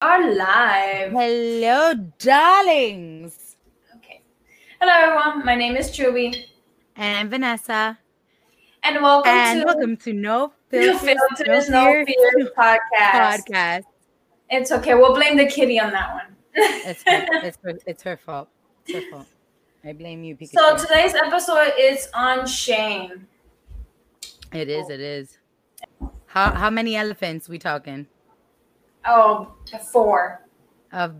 are live. Hello, darlings. Okay. Hello, everyone. My name is Choobie. And I'm Vanessa. And welcome And to welcome to No the Filters, Filters No Fear Fears podcast. podcast. It's okay. We'll blame the kitty on that one. It's her, it's, her, it's her fault. It's her fault. I blame you, Pikachu. so today's episode is on shame. it is. It is. How how many elephants we talking? Oh, four, Of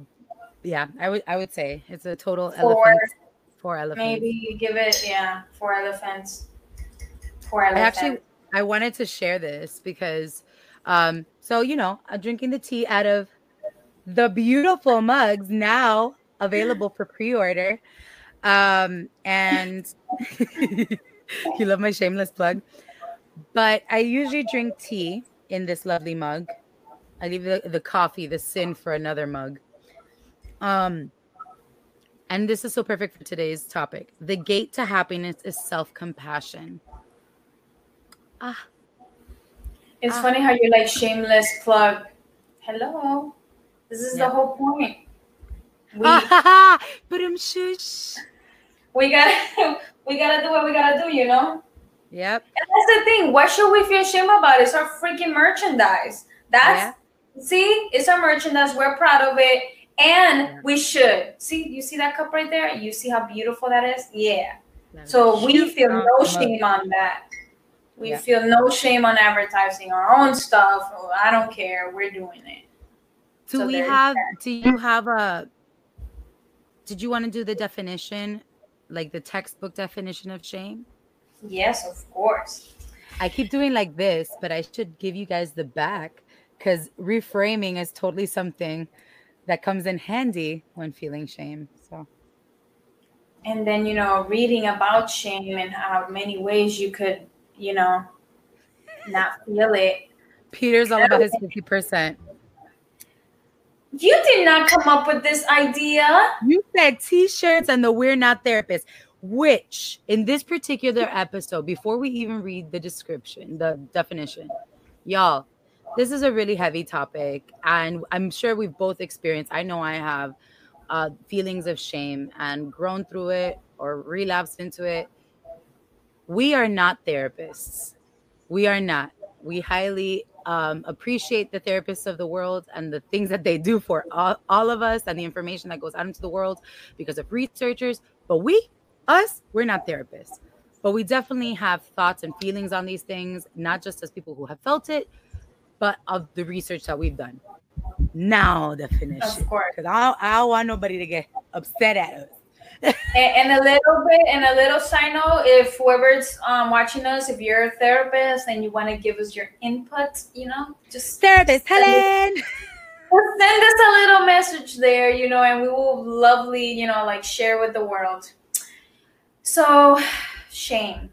yeah, I would I would say it's a total Four. elephant. Four elephants. maybe give it. Yeah, four elephants. Four elephants. I actually I wanted to share this because um so you know I'm drinking the tea out of the beautiful mugs now available for pre-order um and you love my shameless plug but I usually drink tea in this lovely mug I leave the, the coffee the sin for another mug um and this is so perfect for today's topic the gate to happiness is self-compassion ah It's Ah. funny how you're like shameless plug. Hello. This is Yeah. the whole point. We but I'm shush. we gotta we gotta do what we gotta do, you know. Yep. And that's the thing. What should we feel shame about? It's our freaking merchandise. That's see, it's our merchandise. We're proud of it, and we should see. You see that cup right there? You see how beautiful that is? Yeah. So we feel no shame on that. We Yeah. feel no shame on advertising our own stuff. Oh, I don't care. We're doing it. Do So we have? Do you have a? Did you want to do the definition, like the textbook definition of shame? Yes, of course. I keep doing like this, but I should give you guys the back because reframing is totally something that comes in handy when feeling shame. So And then you know, reading about shame and how many ways you could, you know, not feel it. Peter's all about his fifty percent. You did not come up with this idea. You said t-shirts and the we're not therapists, which in this particular episode, before we even read the description, the definition, y'all, this is a really heavy topic. And I'm sure we've both experienced, I know I have uh, feelings of shame and grown through it or relapsed into it. We are not therapists. We are not. We highly um, appreciate the therapists of the world and the things that they do for all, all of us and the information that goes out into the world because of researchers. But we, us, we're not therapists. But we definitely have thoughts and feelings on these things, not just as people who have felt it, but of the research that we've done. Now, definition. Of course. Because I, don't- I don't want nobody to get upset at us. And, and a little bit, and a little side note, if whoever's um, watching us, if you're a therapist and you want to give us your input, you know, just Therapist, Helen. send us a little message there, you know, and we will lovely, you know, like share with the world. So, shame.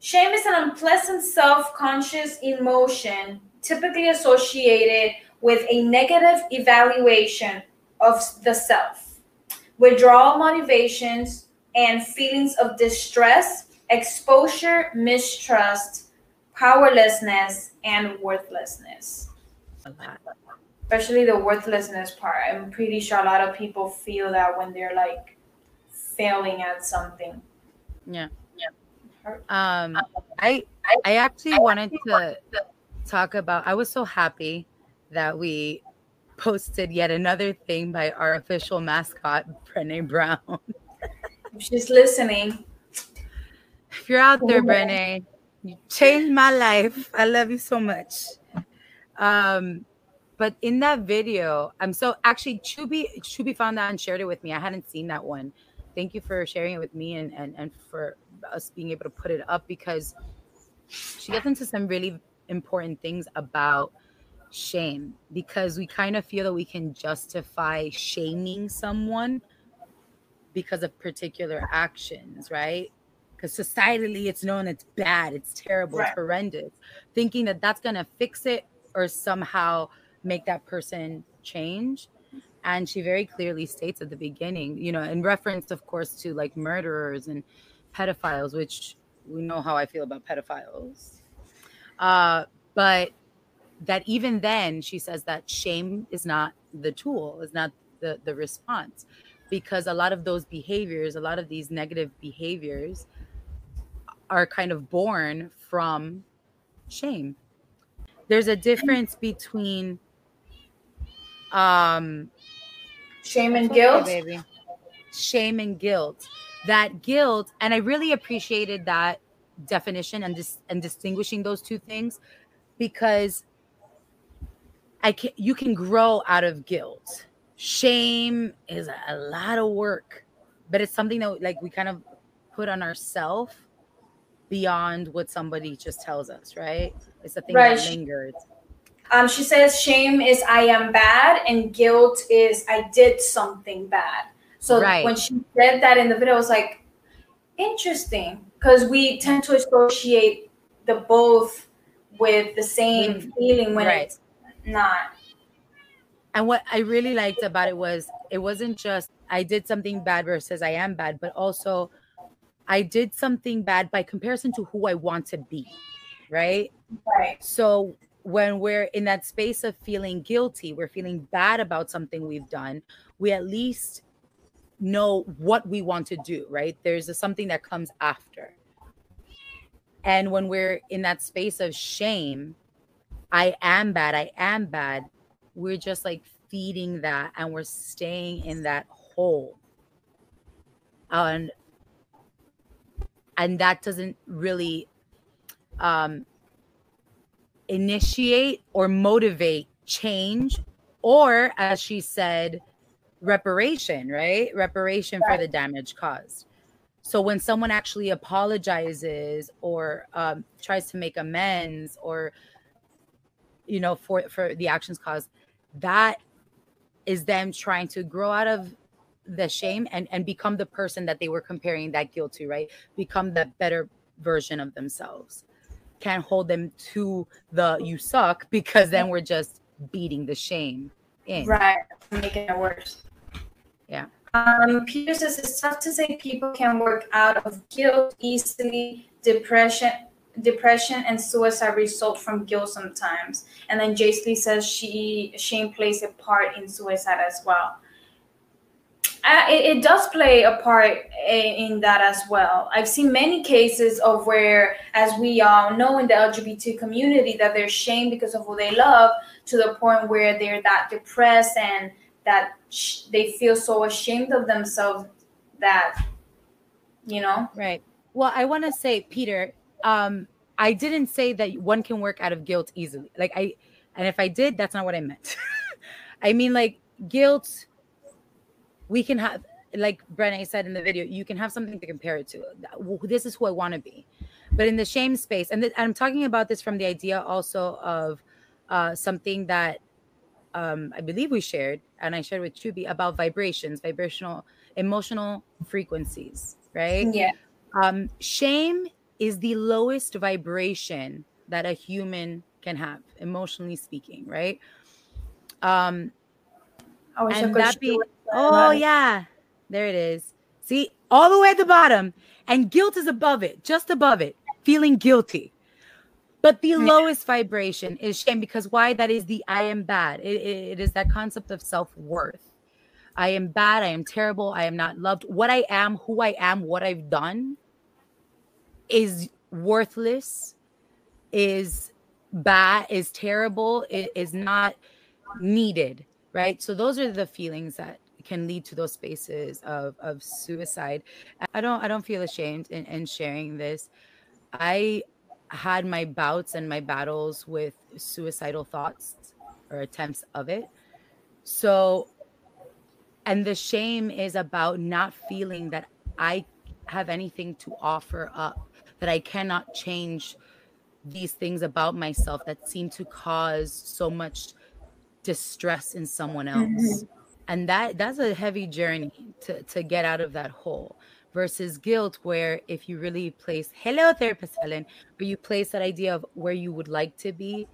Shame is an unpleasant self conscious emotion typically associated with a negative evaluation of the self, withdrawal motivations, and feelings of distress, exposure, mistrust, powerlessness, and worthlessness especially the worthlessness part. I'm pretty sure a lot of people feel that when they're like failing at something. Yeah. Um, I I actually wanted to talk about. I was so happy that we posted yet another thing by our official mascot, Brené Brown. She's listening, If you're out there, Brené, you changed my life. I love you so much. Um, but in that video, I'm so actually Choobie Choobie found that and shared it with me. I hadn't seen that one. Thank you for sharing it with me and and, and for us being able to put it up because she gets into some really important things about shame because we kind of feel that we can justify shaming someone because of particular actions, right? Because societally it's known it's bad, it's terrible, Right. it's horrendous. Thinking that that's going to fix it or somehow make that person change. And she very clearly states at the beginning, you know, in reference, of course, to like murderers and pedophiles, which we know how I feel about pedophiles. Uh, but that even then she says that shame is not the tool is not the the response. Because a lot of those behaviors a lot of these negative behaviors are kind of born from shame. There's a difference between um shame and guilt? baby. Shame and guilt that guilt and i really appreciated that definition and dis- and distinguishing those two things because I can you can grow out of guilt. Shame is a, lot of work, but it's something that like we kind of put on ourselves beyond what somebody just tells us, right? It's a thing right. that lingers. Um, she says shame is I am bad and guilt is I did something bad. So right. when she said that in the video, I was like, interesting, because we tend to associate the both with the same mm. feeling when right. it's not. And what I really liked about it was it wasn't just I did something bad versus I am bad, but also I did something bad by comparison to who I want to be. Right. Right. So when we're in that space of feeling guilty, we're feeling bad about something we've done, we at least know what we want to do, right? There's a, something that comes after. And when we're in that space of shame, I am bad, I am bad, we're just like feeding that and we're staying in that hole. And and that doesn't really um initiate or motivate change or as she said reparation right reparation right. for the damage caused so when someone actually apologizes or um, tries to make amends or you know for for the actions caused, that is them trying to grow out of the shame and and become the person that they were comparing that guilt to, right? Become the better version of themselves. Can't hold them to the you suck because then we're just beating the shame in. Right, making it worse. Yeah. Um, Peter says it's tough to say people can work out of guilt easily. Depression, depression, and suicide result from guilt sometimes. And then Jace Lee says she shame plays a part in suicide as well. Uh, it, it, does play a part in, in, that as well. I've seen many cases of where, as we all know in the LGBT community, that they're shamed because of who they love to the point where they're that depressed and that sh- they feel so ashamed of themselves that you know right well i want to say peter um i didn't say that one can work out of guilt easily like i and if i did that's not what i meant i mean like guilt we can have like Brené said in the video, you can have something to compare it to. This is who I want to be. But in the shame space, and, th- I'm talking about this from the idea also of uh, something that um, I believe we shared, and I shared with Choobie about vibrations, vibrational, emotional frequencies, right? Yeah. Um, shame is the lowest vibration that a human can have, emotionally speaking, right? Um, oh, and that be, oh yeah, there it is. See, all the way at the bottom, and guilt is above it, just above it, feeling guilty. But the yeah. lowest vibration is shame because why? That is the I am bad. It, it, it is that concept of self worth. I am bad. I am terrible. I am not loved. What I am, who I am, what I've done is worthless, is bad, is terrible, it is not needed. Right. So those are the feelings that can lead to those spaces of, of suicide. I don't I don't feel ashamed in, in sharing this. I had my bouts and my battles with suicidal thoughts or attempts of it. So, and the shame is about not feeling that I have anything to offer up, that I cannot change these things about myself that seem to cause so much distress in someone else. Mm-hmm. And that that's a heavy journey to, to get out of that hole versus guilt where if you really place hello therapist helen but you place that idea of where you would like to be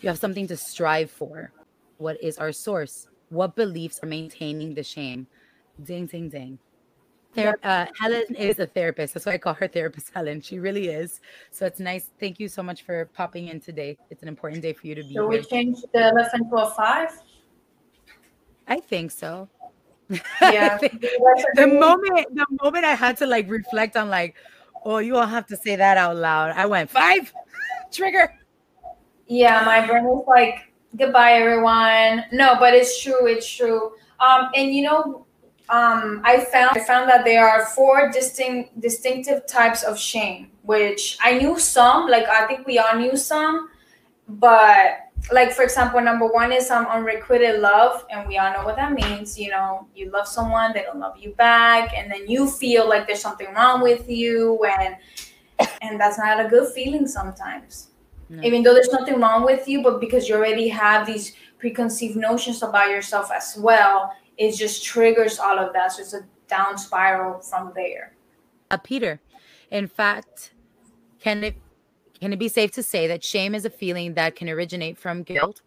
you have something to strive for what is our source what beliefs are maintaining the shame ding ding ding uh, Helen is a therapist. That's why I call her therapist Helen. She really is. So it's nice. Thank you so much for popping in today. It's an important day for you to be So here. we change the elephant to a five. I think so. Yeah. the moment the moment I had to like reflect on like, oh, you don't have to say that out loud. I went five trigger. Yeah, my brain was like, goodbye, everyone. No, but it's true. It's true. Um, and you know, um, I found I found that there are four distinct distinctive types of shame, which I knew some. Like I think we all knew some, but like for example, number one is um, unrequited love, and we all know what that means. You know, you love someone, they don't love you back, and then you feel like there's something wrong with you, and and that's not a good feeling sometimes No. even though there's nothing wrong with you, but because you already have these preconceived notions about yourself as well, it just triggers all of that. So it's a down spiral from there. Uh, Peter, in fact, can it can it be safe to say that shame is a feeling that can originate from guilt,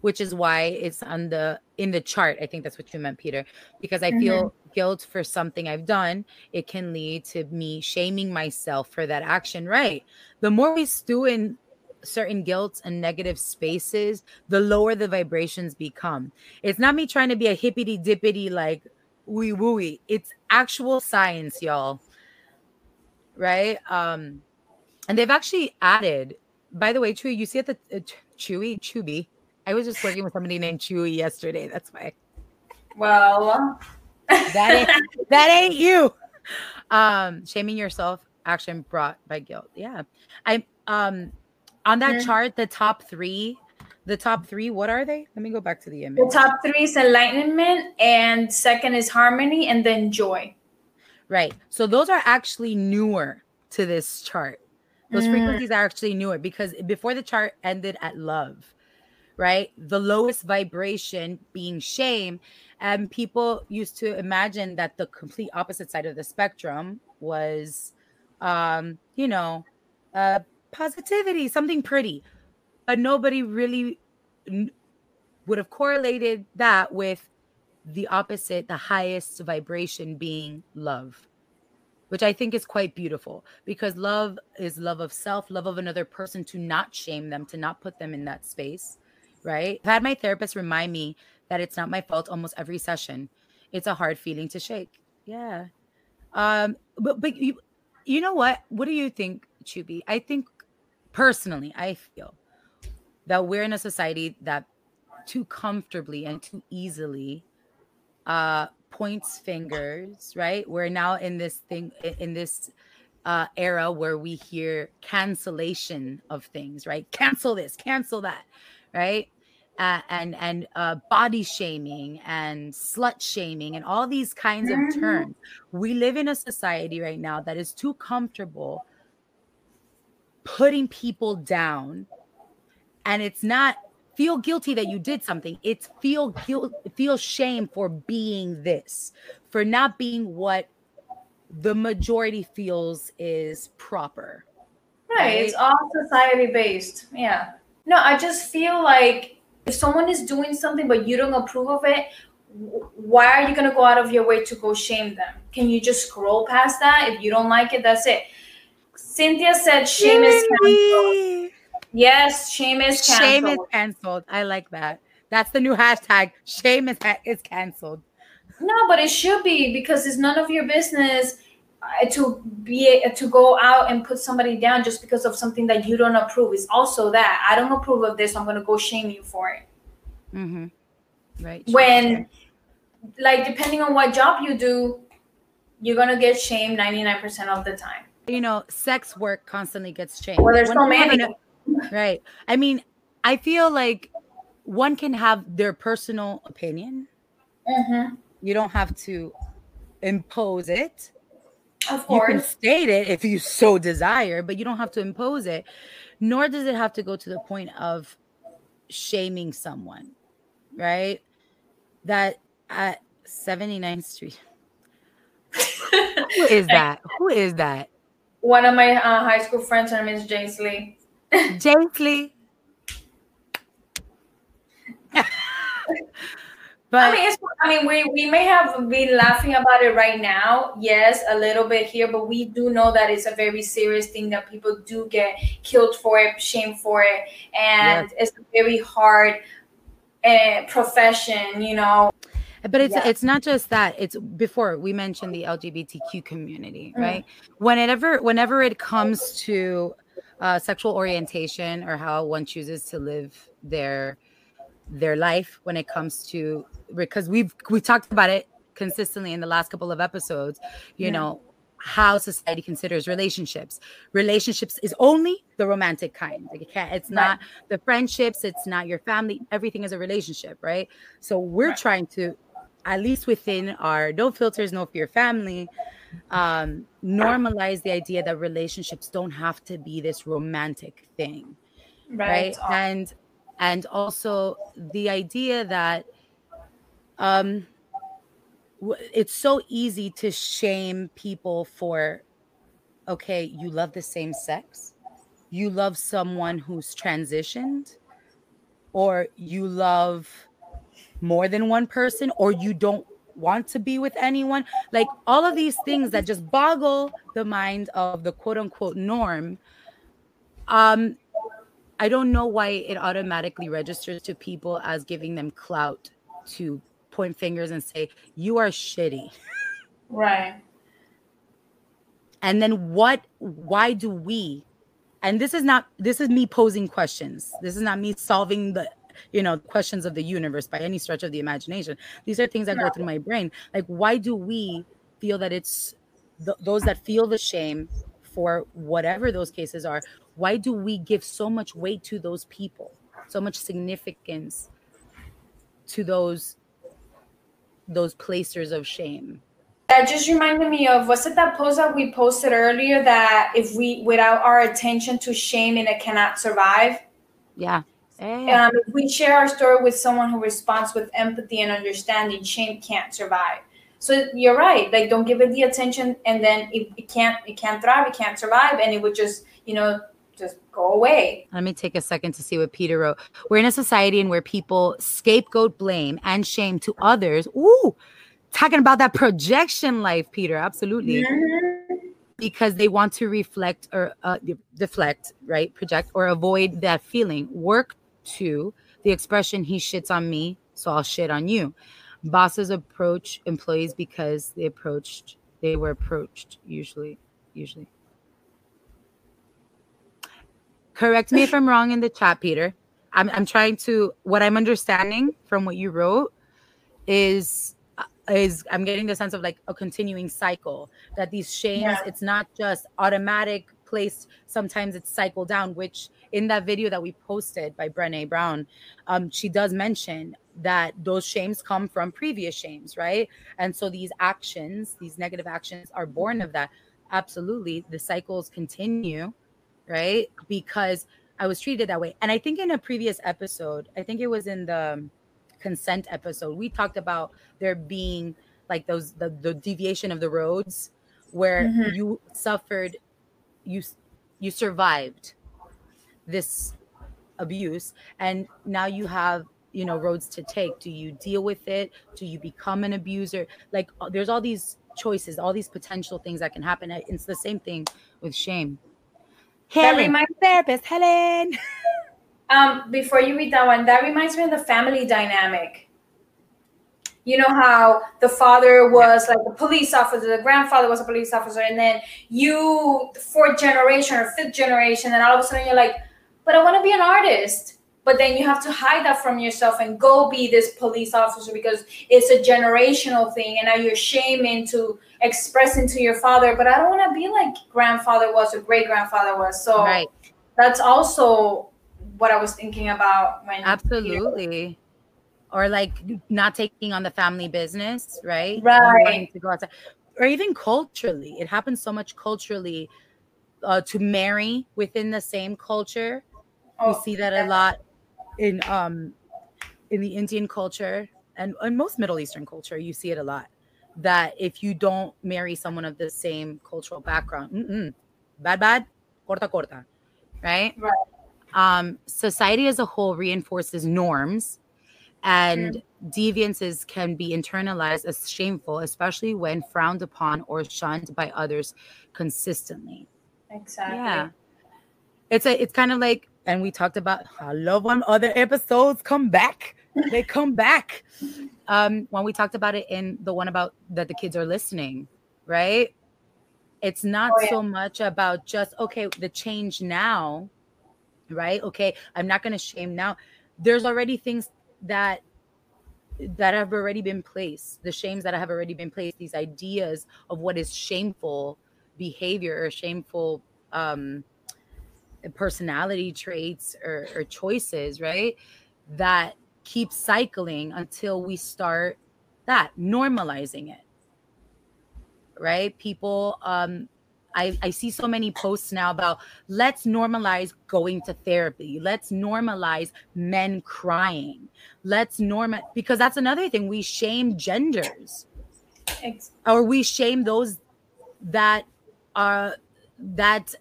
which is why it's on the in the chart. I think that's what you meant, Peter, because I feel guilt for something I've done. It can lead to me shaming myself for that action. Right. The more we stew in certain guilt and negative spaces, the lower the vibrations become. It's not me trying to be a hippity dippity like wooey wooey. It's actual science, y'all right? Um, and they've actually added. By the way, Chewy, you see at the uh, Chewy Chewy. I was just working with somebody named Chewy yesterday. That's why Well, that ain't, that ain't you. Um, shaming yourself, action brought by guilt. Yeah, I um on that Mhm. chart, the top three, the top three. What are they? Let me go back to the image the top three is enlightenment, and second is harmony, and then joy. Right. So those are actually newer to this chart. Those Mm. frequencies are actually newer because before the chart ended at love, right? The lowest vibration being shame. And people used to imagine that the complete opposite side of the spectrum was, um, you know, uh, positivity, something pretty. But nobody really n- would have correlated that with the opposite, the highest vibration being love, which I think is quite beautiful because love is love of self, love of another person to not shame them, to not put them in that space, right? I've had my therapist remind me that it's not my fault almost every session. It's a hard feeling to shake. Yeah. Um, but but you you know what? What do you think, Choobie? I think personally, I feel that we're in a society that too comfortably and too easily uh points fingers right? We're now in this thing in this uh era where we hear cancellation of things right? Cancel this cancel that right? Uh, and and uh body shaming and slut shaming and all these kinds of Mhm. terms. We live in a society right now that is too comfortable putting people down and it's not feel guilty that you did something it's feel guilt feel shame for being this for not being what the majority feels is proper Right. It's all society based. Yeah. No, I just feel like if someone is doing something but you don't approve of it, why are you going to go out of your way to go shame them? Can you just scroll past that? If you don't like it, that's it. Cynthia said shame is canceled. Yes, shame is canceled. shame is canceled i like that that's the new hashtag shame is ha- is canceled No, but it should be because it's none of your business uh, to be to go out and put somebody down just because of something that you don't approve. It's also that I don't approve of this. So I'm going to go shame you for it. mm-hmm. right when like depending on what job you do you're gonna get shamed 99% of the time you know sex work constantly gets changed well there's When so many an- Right. I mean, I feel like one can have their personal opinion. Mhm. You don't have to impose it. of course. You can state it if you so desire, but you don't have to impose it. Nor does it have to go to the point of shaming someone, right? That at 79th Street. Who is that? Who is that? one of my uh, high school friends her name is jace lee Lee. but I mean, I mean, we, we may have been laughing about it right now, yes, a little bit here, but we do know that it's a very serious thing that people do get killed for it, shamed for it, and it's a very hard uh, profession, you know. but it's Yeah. it's not just that it's before we mentioned the lgbtq community Mm. right whenever whenever it comes to uh, sexual orientation or how one chooses to live their their life when it comes to because we've we talked about it consistently in the last couple of episodes you Yeah. know how society considers relationships relationships is only the romantic kind like it can't it's Right. not the friendships it's not your family everything is a relationship right so we're Right. trying to at least within our no filters no fear family um normalize the idea that relationships don't have to be this romantic thing right, Right. and and also the idea that um it's so easy to shame people for okay you love the same sex you love someone who's transitioned or you love more than one person or you don't want to be with anyone. Like all of these things that just boggle the mind of the quote unquote norm um i don't know why it automatically registers to people as giving them clout to point fingers and say you are shitty. Right. and then what why do we and this is not this is me posing questions. This is not me solving the you know questions of the universe by any stretch of the imagination. These are things that go through my brain. Like why do we feel that it's th- those that feel the shame for whatever those cases are why do we give so much weight to those people? So much significance to those those placers of shame. That just reminded me of was it that post that we posted earlier that if we without our attention to shame and it cannot survive. yeah Eh. Um, if we share our story with someone who responds with empathy and understanding, shame can't survive. So you're right. Like don't give it the attention, and then it, it can't it can't thrive, it can't survive, and it would just you know just go away. Let me take a second to see what Peter wrote. We're in a society in where people scapegoat blame and shame to others. Ooh, talking about that projection life, Peter. Absolutely. Because they want to reflect or uh, deflect, right? Project or avoid that feeling. Work to the expression, he shits on me, so I'll shit on you. Bosses approach employees because they approached, they were approached, usually, usually. Correct me if I'm wrong in the chat, Peter. I'm, I'm trying to what I'm understanding from what you wrote is uh, is I'm getting the sense of like a continuing cycle that these shames Yeah. it's not just automatic placed sometimes it's cycled down which in that video that we posted by Brené Brown um she does mention that those shames come from previous shames right? And so these actions these negative actions are born of that. Absolutely the cycles continue right? Because I was treated that way. And I think in a previous episode I think it was in the consent episode we talked about there being like those the, the deviation of the roads where Mhm. you suffered you you survived this abuse and now you have you know roads to take. Do you deal with it? Do you become an abuser? Like uh, there's all these choices all these potential things that can happen it's the same thing with shame. That Helen, reminds therapist Helen. Um, before you read that one, that reminds me of the family dynamic. You know how the father was like a police officer, the grandfather was a police officer, and then you, fourth generation or fifth generation, and all of a sudden you're like, but I want to be an artist. But then you have to hide that from yourself and go be this police officer because it's a generational thing, and now you're shaming to expressing to your father, but I don't want to be like grandfather was or great grandfather was. So Right. that's also what I was thinking about when Absolutely. Or like not taking on the family business, right? Right. To go outside. Or even culturally. It happens so much culturally uh, to marry within the same culture. Oh, we see that a lot in um in the Indian culture and in most Middle Eastern culture, you see it a lot. That if you don't marry someone of the same cultural background, mm-mm, bad, bad, corta, corta, right? Right. Um, society as a whole reinforces norms And deviances can be internalized as shameful, especially when frowned upon or shunned by others consistently. Exactly. Yeah. It's a it's kind of like and we talked about I love when other episodes come back. They come back. Um when we talked about it in the one about that the kids are listening, right? It's not Oh, yeah. so much about just okay, the change now, right? Okay, I'm not going to shame now. There's already things that that have already been placed, the shames that have already been placed, these ideas of what is shameful behavior or shameful um personality traits or, or choices, right? That keep cycling until we start that normalizing it. Right? People um I, I see so many posts now about let's normalize going to therapy. Let's normalize men crying. Let's normal because that's another thing. We shame genders or we shame those that are that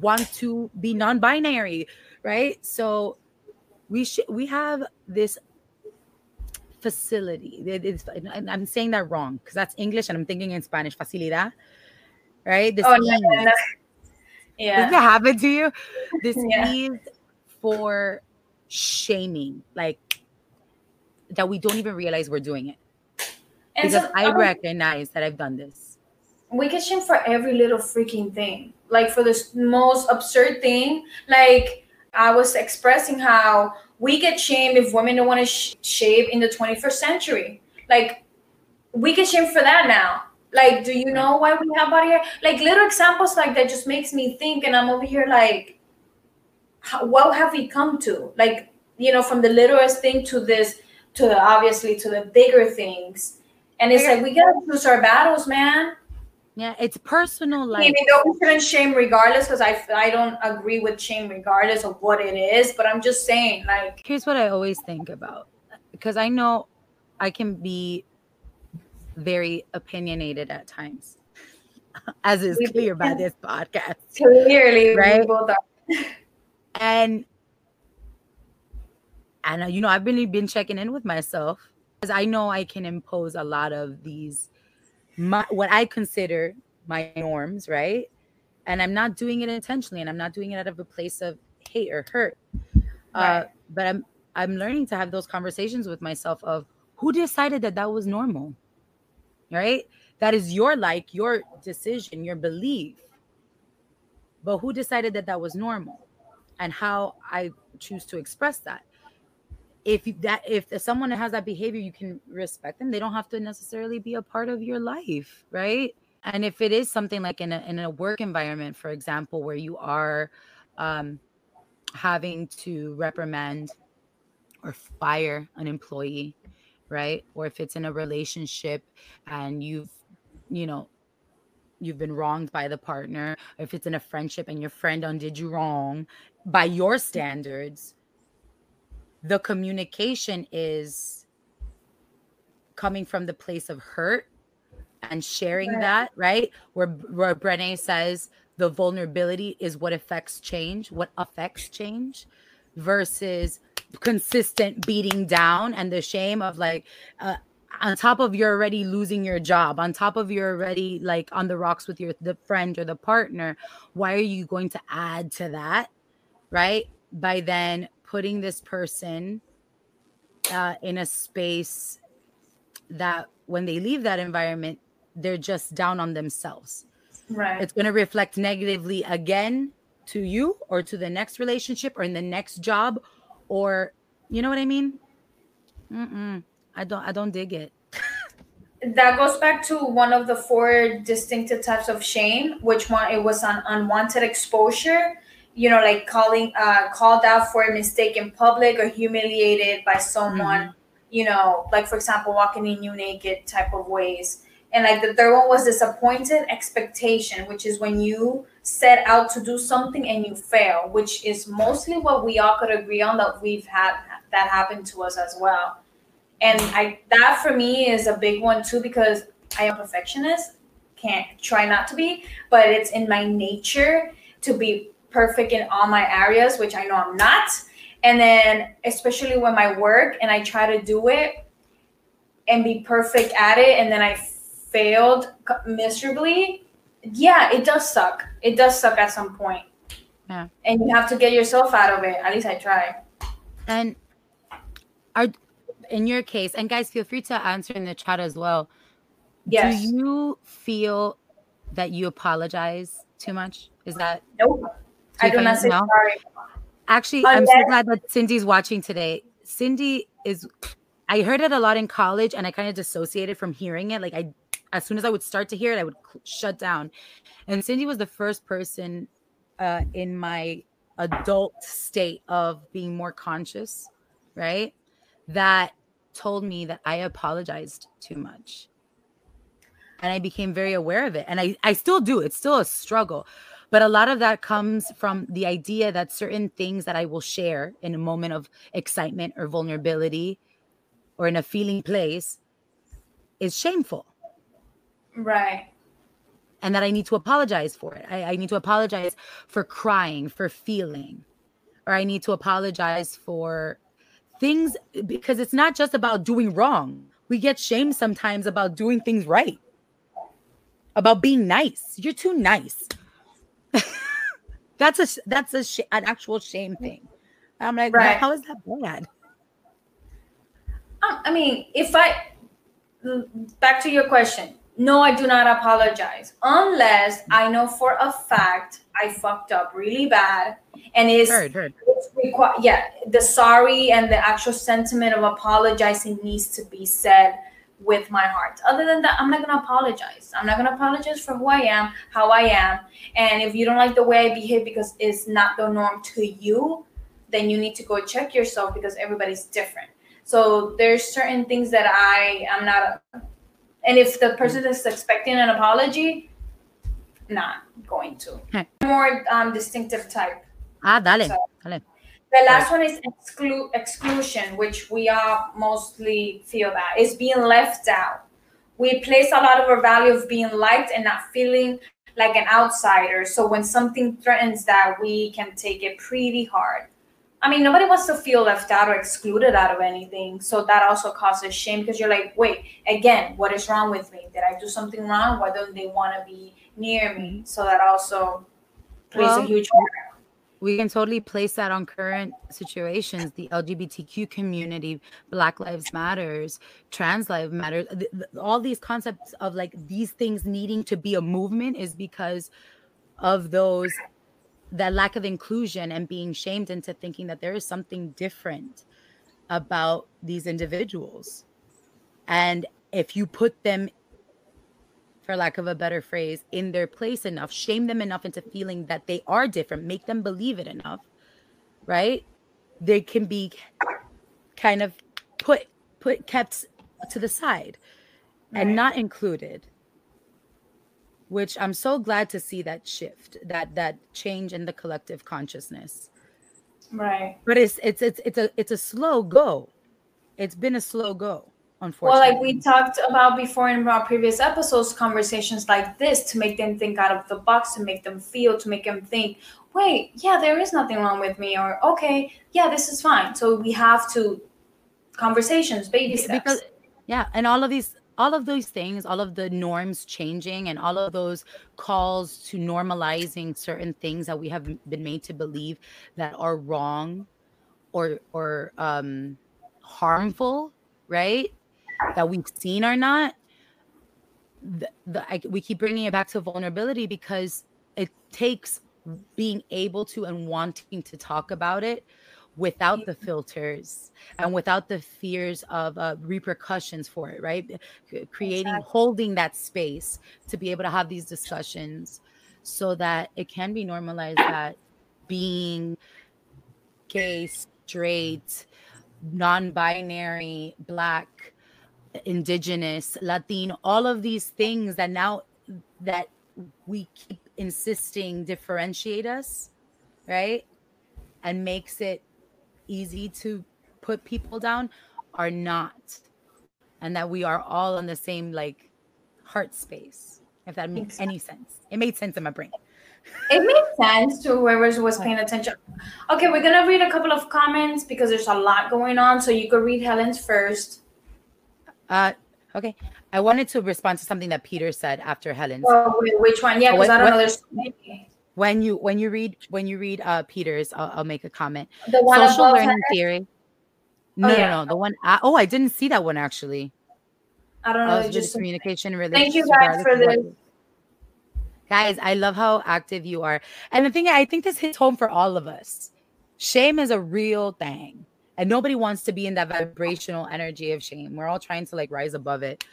want to be non-binary right so we should we have this facility it's, and i'm saying that wrong because that's english and i'm thinking in spanish facilidad right this Oh, ease. no, no. does Yeah. that happen to you this Yeah. ease for shaming like that we don't even realize we're doing it And because so, i um, recognize that i've done this we get shamed for every little freaking thing like for the most absurd thing like i was expressing how we get shamed if women don't want to sh- shave in the 21st century. Like we get shamed for that now. Like do you know why we have body hair? Like little examples like that just makes me think and i'm over here like how, what have we come to? Like you know from the littlest thing to this to the obviously to the bigger things. And it's like we gotta choose our battles man yeah it's personal life even though we shouldn't shame regardless because I, I don't agree with shame regardless of what it is but i'm just saying like here's what I always think about because I know I can be very opinionated at times, as is clear by this podcast. clearly Right? And and uh, you know, I've really been checking in with myself because I know I can impose a lot of these my what I consider my norms, right? And I'm not doing it intentionally, and I'm not doing it out of a place of hate or hurt. Uh, Right. but I'm I'm learning to have those conversations with myself of who decided that that was normal, right? That is your like, your decision, your belief. But who decided that that was normal, and how I choose to express that. If that if someone has that behavior, you can respect them. They don't have to necessarily be a part of your life, right? And if it is something like in a in a work environment, for example, where you are um, having to reprimand or fire an employee, right? Or if it's in a relationship and you've, you know, you've been wronged by the partner, or if it's in a friendship and your friend undid you wrong by your standards, the communication is coming from the place of hurt and sharing Right. that, right? Where where Brené says the vulnerability is what affects change, what affects change versus consistent beating down and the shame of like uh, on top of you're already losing your job on top of you're already like on the rocks with your the friend or the partner why are you going to add to that right by then putting this person uh, in a space that when they leave that environment they're just down on themselves. Right. It's going to reflect negatively again to you or to the next relationship or in the next job or you know what i mean? Mm-mm. i don't i don't dig it. That goes back to one of the four distinctive types of shame which one it was on unwanted exposure you know like calling uh called out for a mistake in public or humiliated by someone you know like for example walking in you naked type of ways and like the third one was disappointed expectation which is when you set out to do something and you fail which is mostly what we all could agree on that we've had that happened to us as well and I that for me is a big one too because I am a perfectionist. Can't try not to be, but it's in my nature to be perfect in all my areas, which I know I'm not. And then, especially when my work and I try to do it and be perfect at it, and then I failed miserably, yeah, it does suck. It does suck at some point. Yeah. And you have to get yourself out of it. At least I try. And are in your case, and guys, feel free to answer in the chat as well. Yes. Do you feel that you apologize too much? Is that nope? I do not say sorry. Actually, Unless- I'm so glad that Cindy's watching today. Cindy is I heard it a lot in college and I kind of dissociated from hearing it. Like I as soon as I would start to hear it, I would shut down. And Cindy was the first person uh, in my adult state of being more conscious, right? That told me that I apologized too much. And I became very aware of it. And I, I still do. It's still a struggle. But a lot of that comes from the idea that certain things that I will share in a moment of excitement or vulnerability or in a feeling place is shameful. Right. And that I need to apologize for it. I, I need to apologize for crying, for feeling, or I need to apologize for things because it's not just about doing wrong. We get shamed sometimes about doing things right, about being nice. You're too nice. that's a that's a sh- an actual shame thing. I'm like, right. how is that bad? Um, I mean, if I back to your question, no, I do not apologize unless I know for a fact I fucked up really bad and it's, heard, heard. it's requ- yeah, the sorry and the actual sentiment of apologizing needs to be said with my heart. Other than that, I'm not gonna apologize. I'm not gonna apologize for who I am, how I am. And if you don't like the way I behave because it's not the norm to you, then you need to go check yourself because everybody's different. So there's certain things that I am not and if the person is expecting an apology, not going to. More um, distinctive type. Ah, dale, so, dale. The last one is exclu- exclusion, which we all mostly feel that is being left out. We place a lot of our value of being liked and not feeling like an outsider. So when something threatens that, we can take it pretty hard. I mean, nobody wants to feel left out or excluded out of anything. So that also causes shame because you're like, wait, again, what is wrong with me? Did I do something wrong? Why don't they want to be near me? Mm-hmm. So that also plays well, a huge part. We can totally place that on current situations. The LGBTQ community, Black Lives Matters, Trans Lives Matter, all these concepts of like these things needing to be a movement is because of those that lack of inclusion and being shamed into thinking that there is something different about these individuals. And if you put them, for lack of a better phrase, in their place enough, shame them enough into feeling that they are different, make them believe it enough, right? They can be kind of put put kept to the side right. and not included which I'm so glad to see that shift, that that change in the collective consciousness. Right. But it's it's it's it's a it's a slow go. It's been a slow go, unfortunately. Well, like we talked about before in our previous episodes, conversations like this to make them think out of the box, to make them feel, to make them think, wait, yeah, there is nothing wrong with me, or okay, yeah, this is fine. So we have to conversations, baby steps. Because yeah, and all of these all of those things, all of the norms changing, and all of those calls to normalizing certain things that we have been made to believe that are wrong or or um, harmful, right? That we've seen or not. The, the I, we keep bringing it back to vulnerability because it takes being able to and wanting to talk about it without the filters and without the fears of uh, repercussions for it, right? Creating, exactly. holding that space to be able to have these discussions so that it can be normalized that being gay, straight, non binary, black, indigenous, Latino, all of these things that now that we keep insisting differentiate us, right? And makes it easy to put people down are not and that we are all in the same like heart space if that makes any sense it made sense in my brain it made sense to whoever was paying attention. Okay, we're gonna read a couple of comments because there's a lot going on. So you could read Helen's first. Uh, okay. I wanted to respond to something that Peter said after Helen's. Oh, which one? Yeah, because I don't when, know. There's. When you when you read when you read uh Peter's, I'll, I'll make a comment. The one Social learning theory. No, oh, yeah. no, no. The one. I, oh, I didn't see that one actually. I don't know. Oh, just communication. Really. Thank you guys for this. Guys, I love how active you are. And the thing I think this hits home for all of us. Shame is a real thing. And nobody wants to be in that vibrational energy of shame. We're all trying to like rise above it.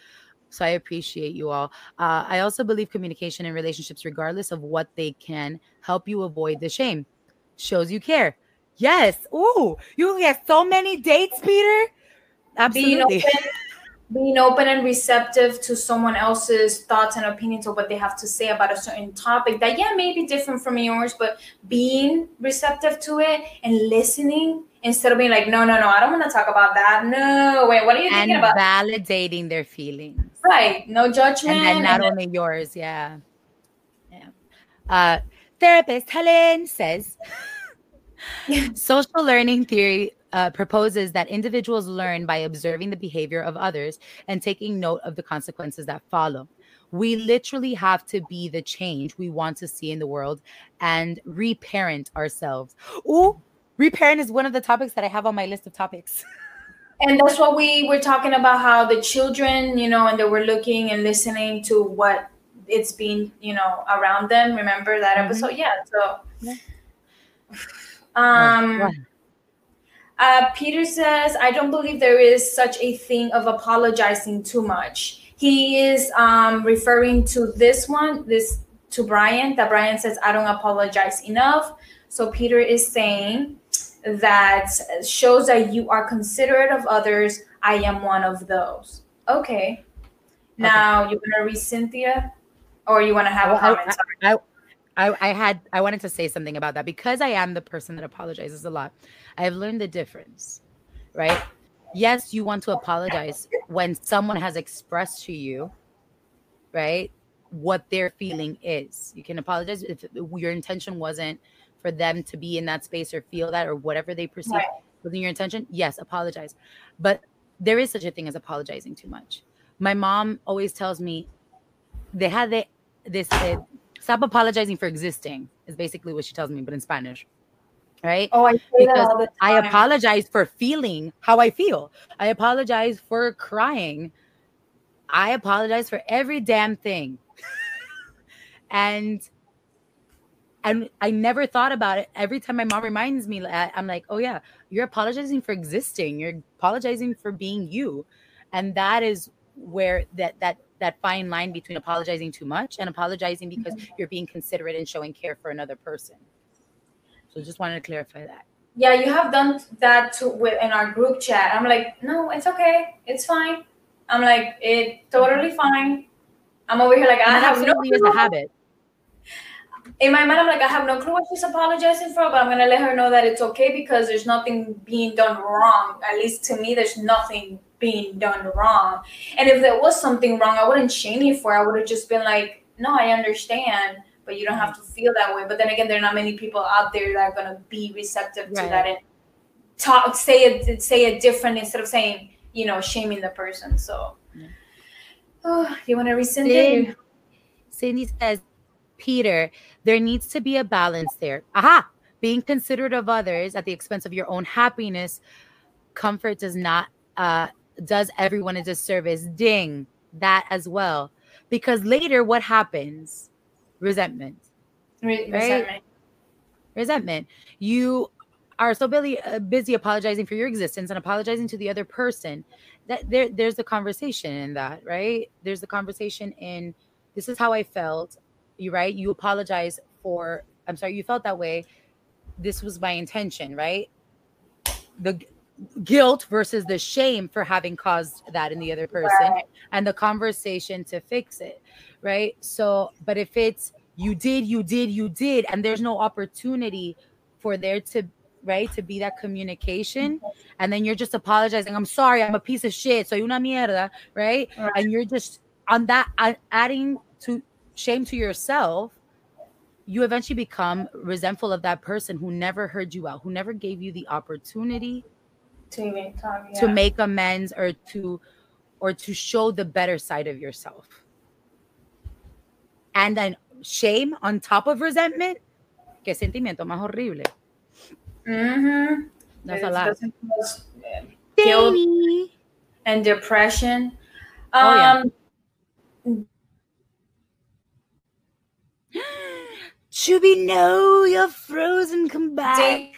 So I appreciate you all. Uh, I also believe communication in relationships, regardless of what they can help you avoid the shame, shows you care. Yes. Ooh, you get so many dates, Peter. Absolutely. Being open and receptive to someone else's thoughts and opinions or what they have to say about a certain topic that yeah may be different from yours but being receptive to it and listening instead of being like no no no i don't want to talk about that. No wait what are you and thinking about? validating their feelings. Right no judgment and then not and only yours yeah. Yeah. Uh therapist helen says social learning theory uh, proposes that individuals learn by observing the behavior of others and taking note of the consequences that follow. We literally have to be the change we want to see in the world and reparent ourselves. Ooh, reparent is one of the topics that I have on my list of topics. and that's what we were talking about how the children, you know, and they were looking and listening to what it's been, you know, around them. Remember that mm-hmm. episode? Yeah. So, yeah. um, uh, Peter says, I don't believe there is such a thing of apologizing too much. He is um, referring to this one, this to Brian, that Brian says, I don't apologize enough. So Peter is saying that shows that you are considerate of others. I am one of those. Okay. Now okay. you want to read Cynthia, or you want to have well, a comment? I, I, I, I had I wanted to say something about that because I am the person that apologizes a lot. I've learned the difference, right? Yes, you want to apologize when someone has expressed to you, right, what their feeling is. You can apologize if your intention wasn't for them to be in that space or feel that or whatever they perceive right. wasn't your intention. Yes, apologize. But there is such a thing as apologizing too much. My mom always tells me they had the, this uh, Stop apologizing for existing is basically what she tells me, but in Spanish. Right? Oh, I say because that all the time. I apologize for feeling how I feel. I apologize for crying. I apologize for every damn thing. and and I never thought about it. Every time my mom reminds me, I'm like, oh yeah, you're apologizing for existing. You're apologizing for being you, and that is where that that that fine line between apologizing too much and apologizing because mm-hmm. you're being considerate and showing care for another person. So just wanted to clarify that. Yeah, you have done that too with in our group chat. I'm like, no, it's okay, it's fine. I'm like, it totally fine. I'm over here like I have no clue. a habit. In my mind, I'm like, I have no clue what she's apologizing for, but I'm gonna let her know that it's okay because there's nothing being done wrong. At least to me, there's nothing being done wrong. And if there was something wrong, I wouldn't shame you for it. I would have just been like, no, I understand, but you don't have to feel that way. But then again, there are not many people out there that are gonna be receptive right. to that and talk, say it, say it different instead of saying, you know, shaming the person. So, yeah. oh, you want to rescind it? Cindy says, Peter, there needs to be a balance there. Aha! Being considerate of others at the expense of your own happiness, comfort does not uh, does everyone a disservice. Ding, that as well. Because later, what happens? Resentment. Re- right? Resentment. Resentment. You are so busy, uh, busy apologizing for your existence and apologizing to the other person that there, there's the conversation in that, right? There's the conversation in this is how I felt. You right? You apologize for. I'm sorry, you felt that way. This was my intention, right? The guilt versus the shame for having caused that in the other person right. and the conversation to fix it right so but if it's you did you did you did and there's no opportunity for there to right to be that communication and then you're just apologizing i'm sorry i'm a piece of shit so you're una mierda right, right. and you're just on that adding to shame to yourself you eventually become resentful of that person who never heard you out, who never gave you the opportunity to even talk, yeah. to make amends or to or to show the better side of yourself. And then shame on top of resentment, qué sentimiento más horrible. Mm-hmm. That's a lot. Guilt and depression. Oh, yeah. Um, Choobie, no, you're frozen. Come back. Dana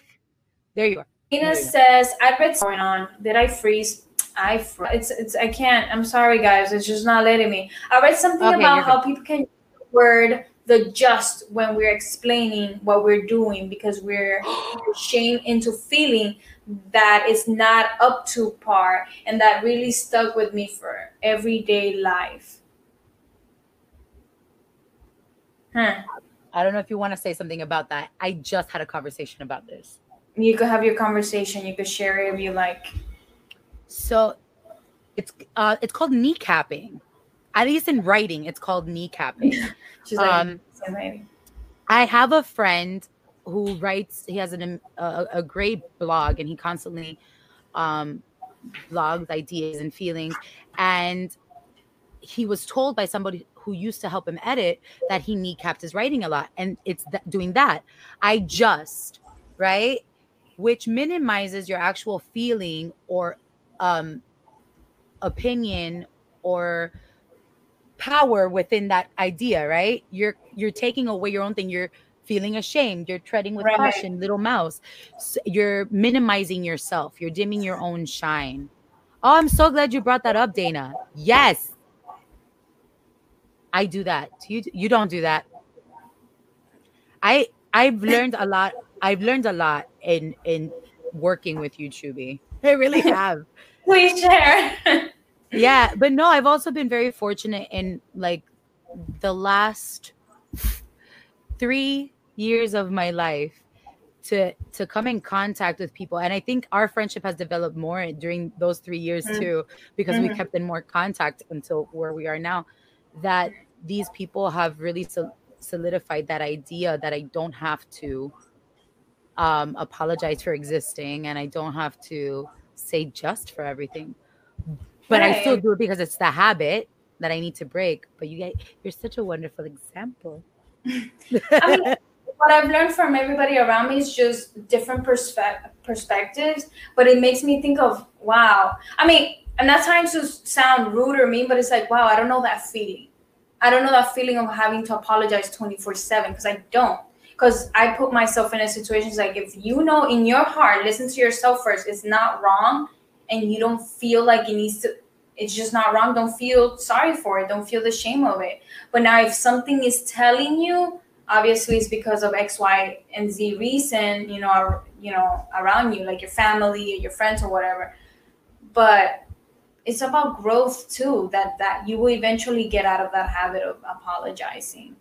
there you are. Dana says, "I read what's going on. Did I freeze? I fr- it's it's I can't. I'm sorry, guys. It's just not letting me. I read something Okay, about you're how people can use the word the just when we're explaining what we're doing because we're shamed into feeling that it's not up to par, and that really stuck with me for everyday life. Huh. I don't know if you want to say something about that. I just had a conversation about this. You could have your conversation. You could share it if you like. So it's uh it's called kneecapping. At least in writing, it's called kneecapping. She's like, Um, I have a friend who writes. He has an a, a great blog, and he constantly um, blogs ideas and feelings. And he was told by somebody who used to help him edit that he kneecapped his writing a lot, and it's th- doing that. I just right, which minimizes your actual feeling or um, opinion or power within that idea right? You're you're taking away your own thing. You're feeling ashamed. You're treading with Right. caution little mouse. S you're minimizing yourself. You're dimming your own shine. Oh i'm so glad you brought that up dana. Yes. I do that. You you don't do that. I i've learned a lot. I've learned a lot in in working with you Choobie. I really have. Please share. yeah but no i've also been very fortunate in like the last three years of my life to to come in contact with people and i think our friendship has developed more during those three years Mm. too because we Mhm. kept in more contact until where we are now that these people have really sol- solidified that idea that i don't have to um apologize for existing and i don't have to say just for everything but I still do it because it's the habit that I need to break. But you guys, you're such a wonderful example. I mean, what I've learned from everybody around me is just different perspe- perspectives, but it makes me think of wow. I mean, I'm not trying to sound rude or mean, but it's like wow, I don't know that feeling. I don't know that feeling of having to apologize 24 seven because I don't. Because I put myself in a situation like if you know in your heart, listen to yourself first, it's not wrong, and you don't feel like it needs to. It's just not wrong. Don't feel sorry for it. Don't feel the shame of it. But now, if something is telling you obviously it's because of X, Y, and Z reason, you know, you know, around you, like your family, or your friends, or whatever. But it's about growth too. That that you will eventually get out of that habit of apologizing,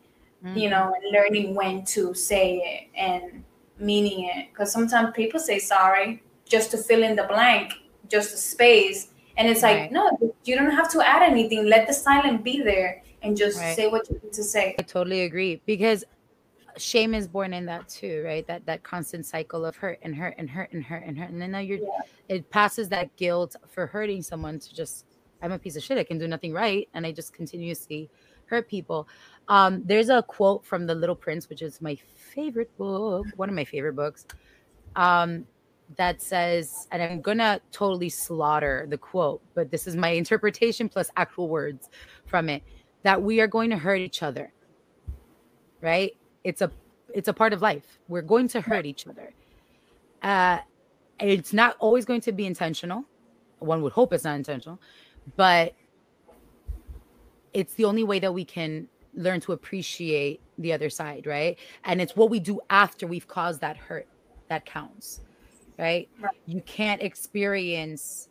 you mm. know, and learning when to say it and meaning it. Because sometimes people say sorry just to fill in the blank, just a space, and it's like Right. no, you don't have to add anything. Let the silent be there and just Right. say what you need to say. I totally agree because shame is born in that too, right? That that constant cycle of hurt and hurt and hurt and hurt and hurt, and then now you're Yeah. it passes that guilt for hurting someone to just I'm a piece of shit. I can do nothing right, and I just continuously hurt people. Um, there's a quote from The Little Prince, which is my favorite book, one of my favorite books. Um, that says, and I'm gonna totally slaughter the quote, but this is my interpretation plus actual words from it that we are going to hurt each other. Right? It's a it's a part of life. We're going to hurt each other. Uh it's not always going to be intentional. One would hope it's not intentional, but it's the only way that we can learn to appreciate the other side, right? And it's what we do after we've caused that hurt that counts, right? Right. You can't experience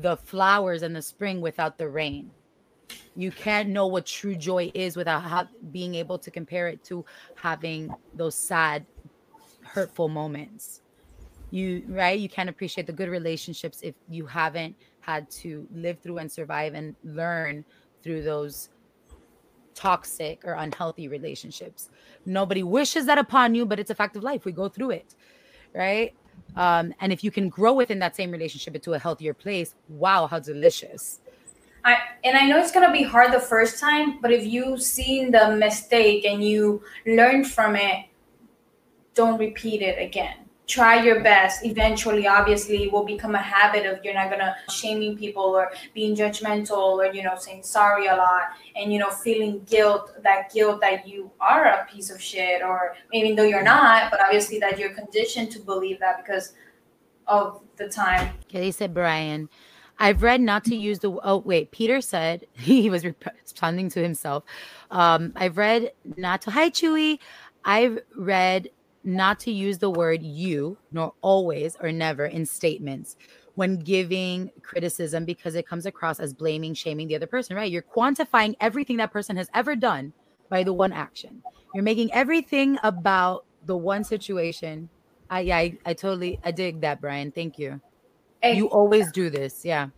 the flowers and the spring without the rain. You can't know what true joy is without ha- being able to compare it to having those sad, hurtful moments. You right? You can't appreciate the good relationships if you haven't had to live through and survive and learn through those toxic or unhealthy relationships. Nobody wishes that upon you, but it's a fact of life. We go through it, right? Um, and if you can grow within that same relationship into a healthier place, wow, how delicious. I, and I know it's gonna be hard the first time, but if you've seen the mistake and you learn from it, don't repeat it again try your best eventually obviously it will become a habit of you're not gonna shaming people or being judgmental or you know saying sorry a lot and you know feeling guilt that guilt that you are a piece of shit or even though you're not but obviously that you're conditioned to believe that because of the time okay said brian I've read not to use the oh wait Peter said he was responding to himself. Um, I've read not to hi Choobie. I've read not to use the word you, nor always or never in statements when giving criticism because it comes across as blaming, shaming the other person, right? You're quantifying everything that person has ever done by the one action. You're making everything about the one situation. I yeah, I, I totally I dig that, Brian. Thank you. You always do this. Yeah.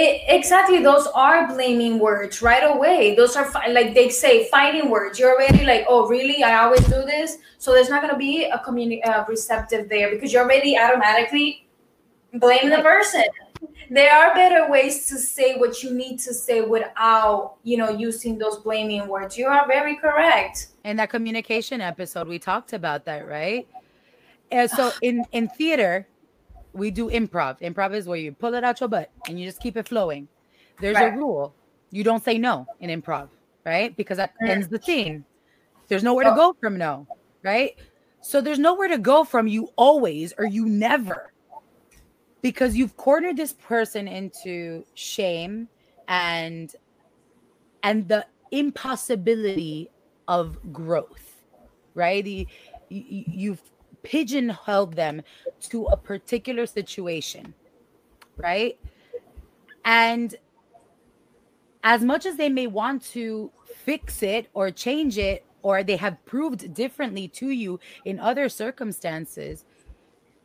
It, exactly those are blaming words right away. Those are fi- like they say fighting words. You're already like oh really? I always do this? So there's not going to be a community uh, receptive there because you're already automatically blaming the person. There are better ways to say what you need to say without you know using those blaming words. You are very correct. In that communication episode we talked about that right? And so in in theater we do improv. Improv is where you pull it out your butt and you just keep it flowing. There's right. a rule. You don't say no in improv, right? Because that ends the scene. There's nowhere to go from no, right? So there's nowhere to go from you always or you never. Because you've cornered this person into shame and and the impossibility of growth, right? The, you've pigeonhole them to a particular situation, right? And as much as they may want to fix it or change it, or they have proved differently to you in other circumstances,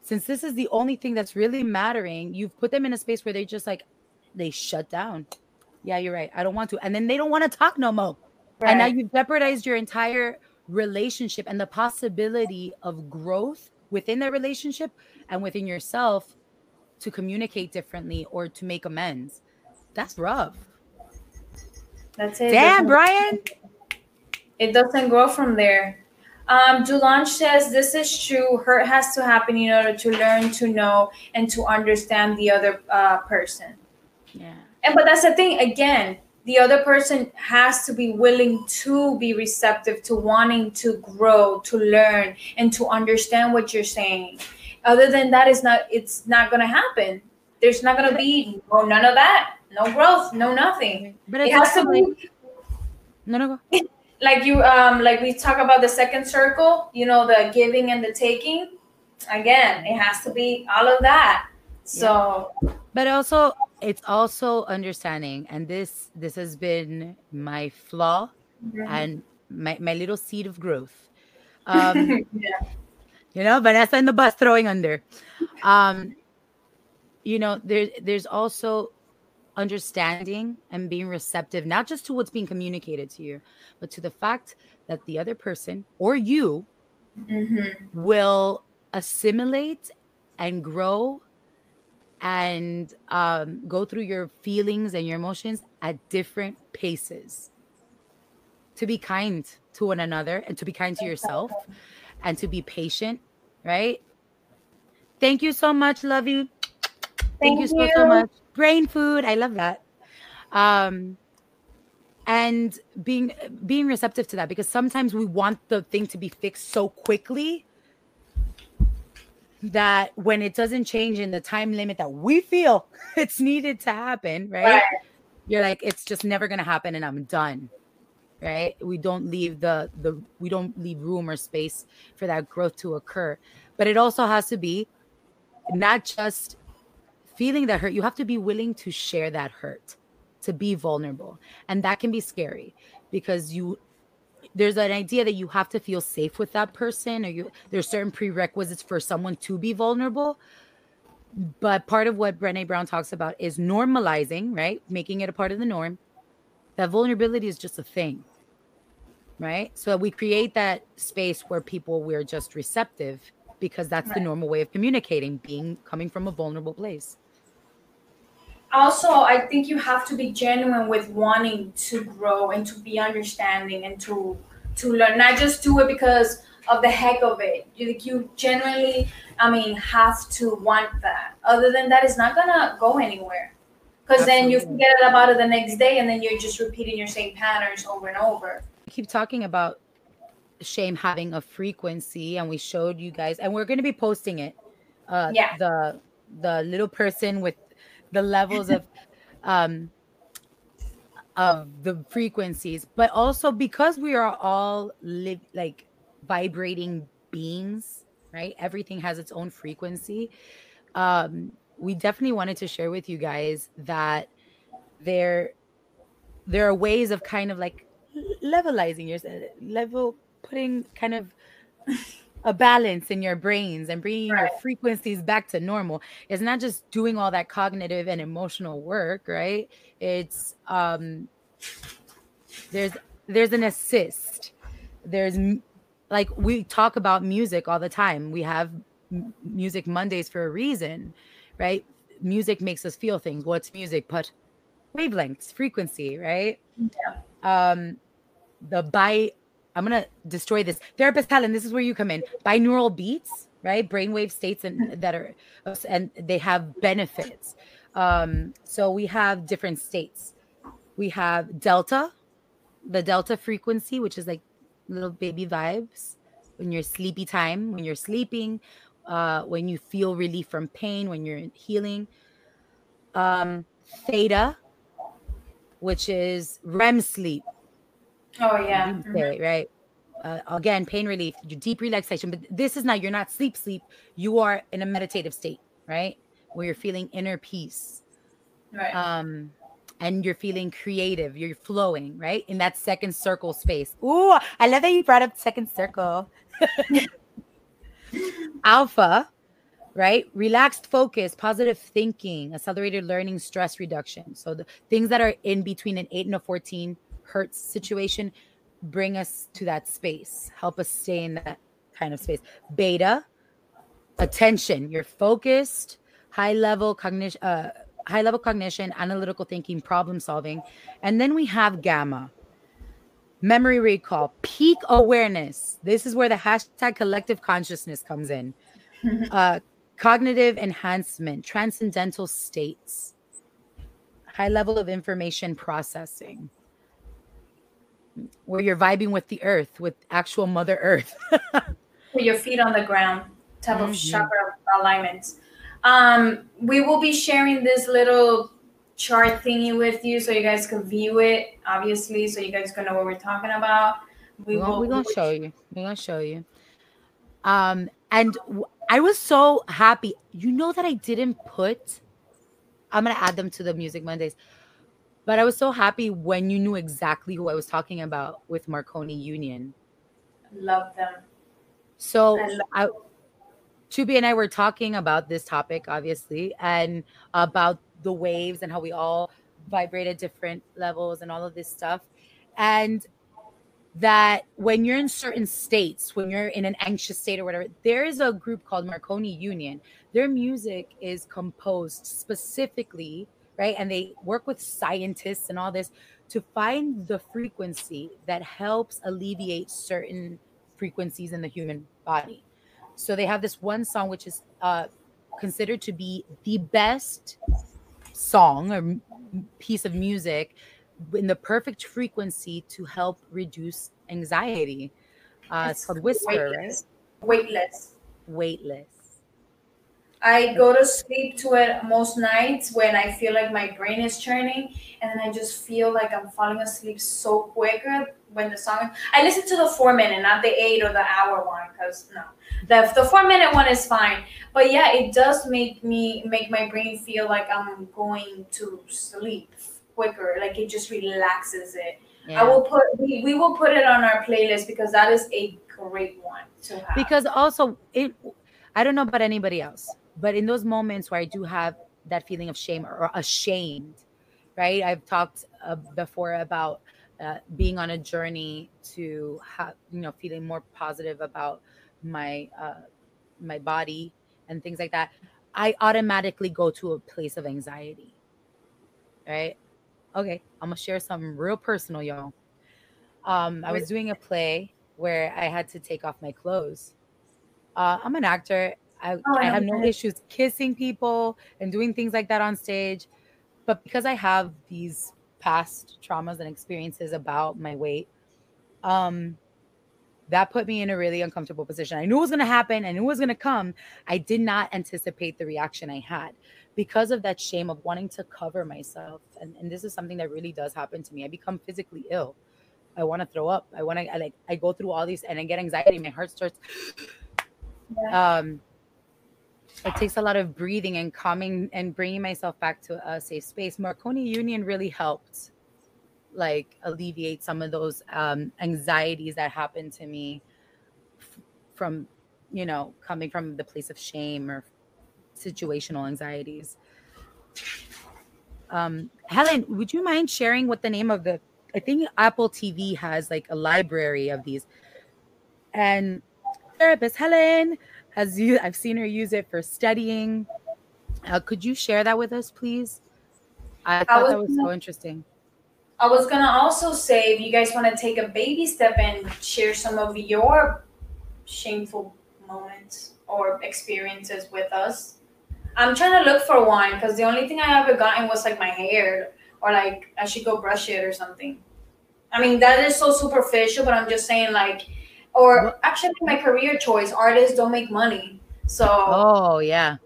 since this is the only thing that's really mattering, you've put them in a space where they just like they shut down. Yeah, you're right. I don't want to. And then they don't want to talk no more. Right. And now you've jeopardized your entire relationship and the possibility of growth within that relationship and within yourself to communicate differently or to make amends. That's rough. That's it. Damn, Brian. It doesn't grow from there. Um, Dulange says this is true. Hurt has to happen in order to learn to know and to understand the other uh, person. Yeah. And but that's the thing. Again, the other person has to be willing to be receptive to wanting to grow to learn and to understand what you're saying. Other than that is not it's not going to happen. There's not going to be no none of that. No growth no nothing. But it has to be no no like you um like we talk about the second circle you know the giving and the taking. Again it has to be all of that. So yeah. but also it's also understanding and this this has been my flaw mm-hmm. and my, my little seed of growth um yeah. you know vanessa in the bus throwing under um you know there there's also understanding and being receptive not just to what's being communicated to you but to the fact that the other person or you mm-hmm. will assimilate and grow and um, go through your feelings and your emotions at different paces. To be kind to one another and to be kind to yourself and to be patient, right? Thank you so much. Love you. Thank, Thank you, so, so much. Brain food. I love that. Um, and being being receptive to that because sometimes we want the thing to be fixed so quickly that when it doesn't change in the time limit that we feel it's needed to happen, right? right. You're like, it's just never gonna happen, and I'm done. Right? We don't leave the the we don't leave room or space for that growth to occur. But it also has to be not just feeling that hurt. You have to be willing to share that hurt, to be vulnerable, and that can be scary because you there's an idea that you have to feel safe with that person or you there's certain prerequisites for someone to be vulnerable. But part of what Brené Brown talks about is normalizing right? Making it a part of the norm that vulnerability is just a thing right? So we create that space where people we're just receptive because that's right. the normal way of communicating being coming from a vulnerable place also i think you have to be genuine with wanting to grow and to be understanding and to to learn not just do it because of the heck of it. You, you genuinely i mean have to want that. Other than that it's not gonna go anywhere. Because then you forget about it the next day and then you're just repeating your same patterns over and over. I keep talking about shame having a frequency and we showed you guys and we're going to be posting it. Uh yeah. the the little person with the levels of um of the frequencies but also because we are all live like vibrating beings right? Everything has its own frequency. Um we definitely wanted to share with you guys that there there are ways of kind of like levelizing yourself level putting kind of a balance in your brains and bringing right. your frequencies back to normal. It's not just doing all that cognitive and emotional work right? It's um there's there's an assist. There's like we talk about music all the time. We have music mondays for a reason right? Music makes us feel things. What's music? But wavelengths frequency right? Yeah. um the by I'm gonna destroy this. Therapist Helen, this is where you come in. Binaural beats, right? Brainwave states and that are and they have benefits. Um, so we have different states. We have delta, the delta frequency, which is like little baby vibes when you're sleepy time, when you're sleeping, uh, when you feel relief from pain, when you're healing. Um, theta, which is REM sleep, Oh yeah. Mm-hmm. right. Uh, again, pain relief, deep relaxation. But this is not. You're not sleep sleep. You are in a meditative state, right? Where you're feeling inner peace. Right. Um, and you're feeling creative. You're flowing, right? In that second circle space. Ooh, I love that you brought up second circle. Alpha, right? Relaxed focus, positive thinking, accelerated learning, stress reduction. So the things that are in between an eight and a 14 hurts situation bring us to that space. Help us stay in that kind of space. Beta attention. You're focused high level cognition uh, high level cognition analytical thinking problem solving. And then we have gamma. Memory recall peak awareness. This is where the hashtag collective consciousness comes in. Uh, cognitive enhancement transcendental states. High level of information processing where you're vibing with the earth, with actual Mother Earth. Put your feet on the ground, type mm-hmm. of chakra alignments. Um, we will be sharing this little chart thingy with you so you guys can view it, obviously, so you guys can know what we're talking about. We will, we're gonna show you. We're gonna show you. Um, and w- I was so happy. You know that I didn't put. I'm gonna add them to the Music Mondays. But I was so happy when you knew exactly who I was talking about with Marconi Union. Love them. So I, Choobie and I were talking about this topic, obviously, and about the waves and how we all vibrate at different levels and all of this stuff. And that when you're in certain states, when you're in an anxious state or whatever, there is a group called Marconi Union. Their music is composed specifically right? And they work with scientists and all this to find the frequency that helps alleviate certain frequencies in the human body. So they have this one song which is uh, considered to be the best song or piece of music in the perfect frequency to help reduce anxiety. Uh, it's, called Whisper, weightless. right? Weightless. Weightless. I go to sleep to it most nights when I feel like my brain is churning, and then I just feel like I'm falling asleep so quicker when the song. I listen to the four minute, not the eight or the hour one, because no, the the four minute one is fine. But yeah, it does make me make my brain feel like I'm going to sleep quicker. Like it just relaxes it. Yeah. I will put we, we will put it on our playlist because that is a great one to have. Because also it I don't know about anybody else, but in those moments where I do have that feeling of shame or ashamed, right? I've talked uh, before about uh, being on a journey to have, you know, feeling more positive about my uh, my body and things like that. I automatically go to a place of anxiety, right? Okay, I'm gonna share something real personal, y'all. Um, I was doing a play where I had to take off my clothes. Uh, I'm an actor. I, Oh, I have no issues kissing people and doing things like that on stage. But because I have these past traumas and experiences about my weight, um, that put me in a really uncomfortable position. I knew it was going to happen. I knew it was going to come. I did not anticipate the reaction I had because of that shame of wanting to cover myself. And, and this is something that really does happen to me. I become physically ill. I want to throw up. I want to I like I go through all these and I get anxiety. My heart starts. Um, it takes a lot of breathing and calming and bringing myself back to a safe space. Marconi Union really helped, like alleviate some of those um, anxieties that happened to me f- from, you know, coming from the place of shame or situational anxieties. Um, Helen, would you mind sharing what the name of the? I think Apple TV has like a library of these, and therapist Helen has you. I've seen her use it for studying. Uh, could you share that with us, please? I thought was that was so gonna- interesting. I was gonna also say if you guys want to take a baby step and share some of your shameful moments or experiences with us. I'm trying to look for one because the only thing I ever gotten was like my hair or like I should go brush it or something. I mean that is so superficial, but I'm just saying like, or What- actually my career choice. Artists don't make money, so Oh yeah,